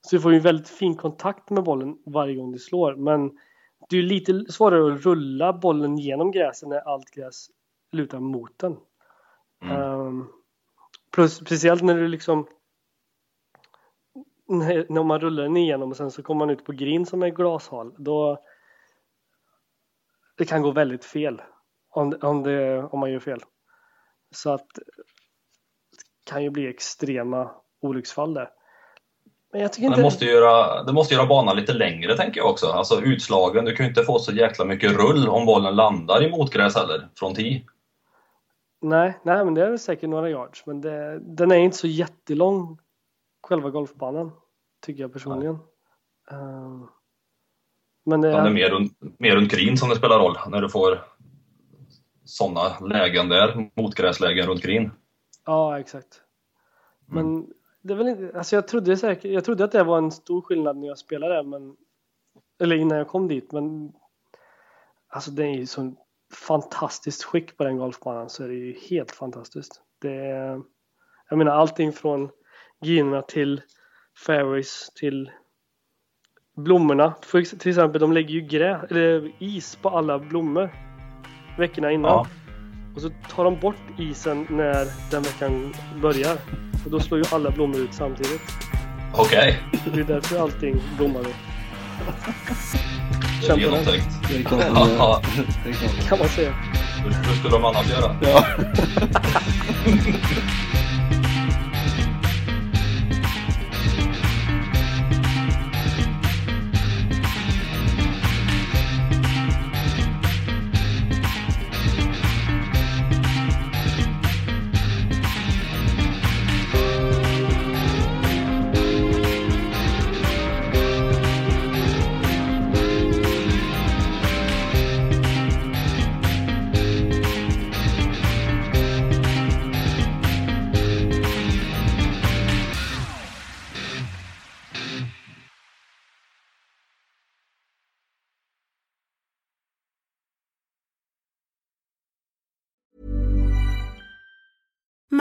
så du får ju väldigt fin kontakt med bollen varje gång du slår men det är ju lite svårare att rulla bollen genom gräset när allt gräs lutar mot den. Mm. Ehm, plus speciellt när du liksom när, när man rullar den igenom och sen så kommer man ut på green som är glashal då det kan gå väldigt fel. Om, om, det, om man gör fel. Så att det kan ju bli extrema olycksfall där. Men jag tycker inte... det måste, göra, det måste göra banan lite längre tänker jag också. Alltså utslagen, du kan ju inte få så jäkla mycket rull om bollen landar i motgräs heller, från tee. Nej, nej, men det är väl säkert några yards. Men det, den är inte så jättelång, själva golfbanan. Tycker jag personligen. Uh, men det, Utan det är mer runt, mer runt green som det spelar roll, när du får sådana lägen där, motgräslägen runt green. Ja, exakt. Men det är väl inte, alltså jag trodde säkert, jag trodde att det var en stor skillnad när jag spelade men eller innan jag kom dit men alltså det är ju så fantastiskt skick på den golfbanan så är det ju helt fantastiskt. Det är, jag menar allting från greenerna till fairways till blommorna. För till exempel de lägger ju grä, eller is på alla blommor veckorna innan. Ja. Och så tar de bort isen när den veckan börjar. Och då slår ju alla blommor ut samtidigt. Okej, Det är därför allting blommar på den, genomtänkt. Det kan, Ja, kan. man säga. hur skulle de annars göra? Ja.